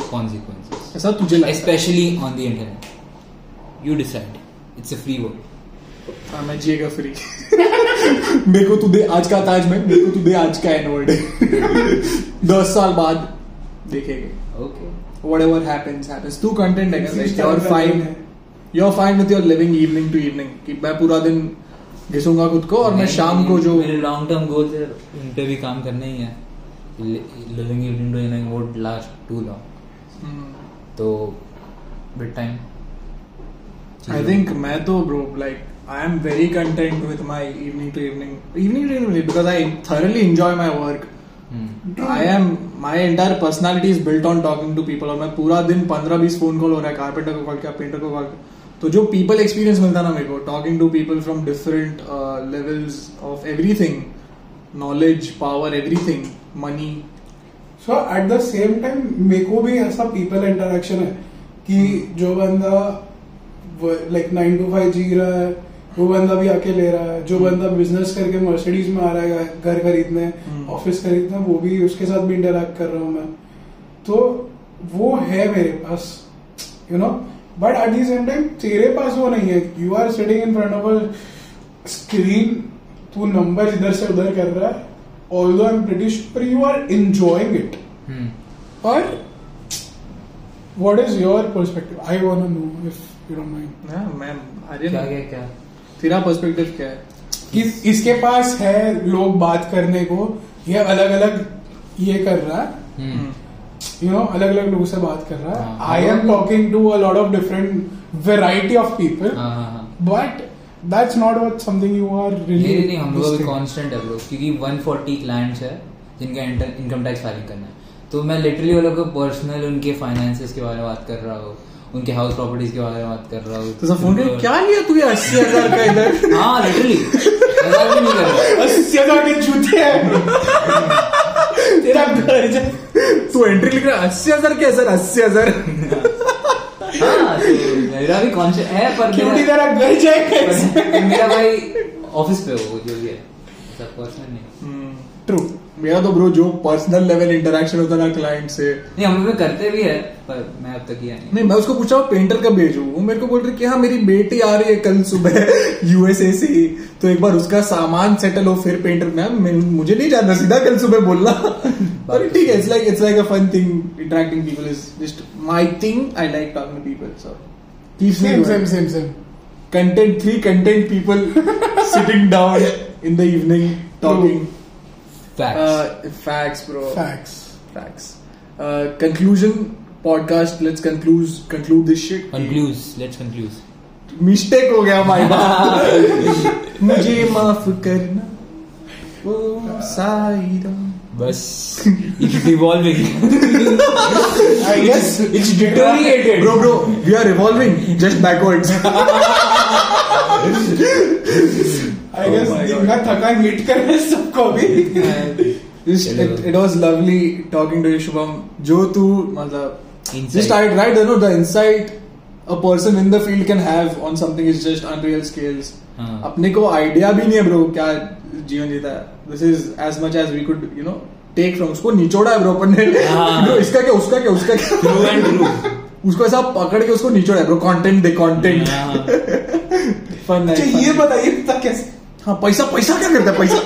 Speaker 7: consequences. Especially on the internet. You decide. It's a free world. हाँ मैं जिएगा free मेरे को तू दे आज का ताज में मेरे को तू दे आज का एनवर्ड दस साल बाद देखेंगे okay whatever happens happens तू कंटेंट है और fine you are fine with your living evening to evening कि मैं पूरा दिन घिसूंगा खुद को और मैं शाम को जो मेरे लॉन्ग टर्म गोल्स है उन पे भी काम करना ही है living in doing what last to long तो विद टाइम आई थिंक मैं तो bro like I am very content with my evening to evening, evening to evening because I thoroughly enjoy my work. Hmm. I am my entire personality is built on talking to people और मैं पूरा दिन 15-20 phone call हो रहा है carpenter को call किया painter को कॉल किया तो जो पीपल एक्सपीरियंस मिलता ना मेरे को talking to people from different levels of everything knowledge power everything money so at the same time मेरे को भी ऐसा पीपल इंटरेक्शन है कि जो बंदा लाइक नाइन टू फाइव जी रहा है वो बंदा भी आके ले रहा है जो hmm. बंदा बिजनेस करके मर्सिडीज में आ रहा है घर खरीदने ऑफिस hmm. खरीदने वो भी उसके साथ भी इंटरेक्ट कर रहा हूँ मैं तो वो है मेरे पास you you know know, but at the same time तेरे पास वो नहीं है you are sitting in front of screen तू नंबर इधर से उधर कर रहा है दो आई एम ब्रिटिश पर यू आर इंजॉइंग इट और what is your perspective I want know if you you mind ma'am अरे क्या क्या तेरा परस्पेक्टिव क्या है कि इसके पास है लोग बात करने को ये अलग अलग ये कर रहा है hmm. Hmm. यू नो अलग अलग लोगों से बात कर रहा है I am talking to a lot of different variety of people but that's not what something you are really नहीं नहीं हम लोग अभी कांस्टेंट है ब्रो क्योंकि 140 क्लाइंट्स है जिनका इनकम टैक्स फाइलिंग करना है तो मैं लिटरली वो लोग को पर्सनल उनके फाइनेंसेस के बारे में बात कर रहा हूँ उनके हाउस प्रॉपर्टीज के बारे में बात कर रहा हूँ तो फोन क्या लिया तूने अस्सी हजार का इधर हाँ लिटरली अस्सी हजार के जूते हैं तेरा घर तू एंट्री लिख रहा अस्सी हजार क्या सर अस्सी हजार हाँ, तो मेरा भी कॉन्शियस है पर तेरा घर भाई ऑफिस पे हो जो भी है सब पर्सनल नहीं ट्रू हम्म, मेरा तो ब्रो जो पर्सनल लेवल इंटरेक्शन होता ना क्लाइंट से नहीं हम करते भी है पर मैं अब तक किया नहीं नहीं मैं उसको पूछा पेंटर का भेजू वो मेरे को बोल रही कि हाँ मेरी बेटी आ रही है कल सुबह यूएसए से तो एक बार उसका सामान सेटल हो फिर पेंटर मैम मुझे नहीं जानना सीधा कल सुबह बोलना but ठीक है it's like it's like a fun thing interacting people is just my thing I like talking to people so keeps same, me going. same same same content three content people sitting down in the evening talking True. facts uh, facts bro facts facts uh, conclusion podcast let's conclude conclude this shit concludes let's conclude mistake हो गया माय बाप मुझे माफ करना ओ साईराम बस it's evolving I guess it's deteriorated bro bro we are evolving just backwards I guess दिन का थकान मीट कर रहे सबको अभी it was lovely talking to you Shubham जो तू मतलब just I right you know the insight a person in the field can have on something is just unreal scales अपने को आइडिया भी नहीं है ब्रो क्या जीवन जीता this is as much as we could you know take from उसको निचोड़ा है ब्रोपर ने हाँ। इसका क्या उसका क्या उसका क्या उसको ऐसा पकड़ के उसको निचोड़ा है ब्रो कंटेंट दे कंटेंट फन हाँ। अच्छा, ये बताइए इतना कैसे हाँ पैसा पैसा क्या करता है पैसा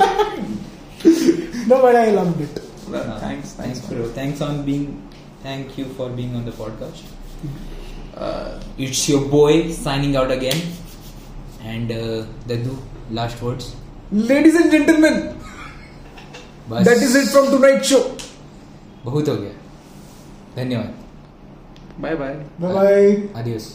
Speaker 7: no but I love it thanks thanks bro thanks on being thank you for being on the podcast it's your boy signing out again and the दू last words ladies and gentleman that is it from tonight show बहुत हो गया धन्यवाद bye bye bye bye adios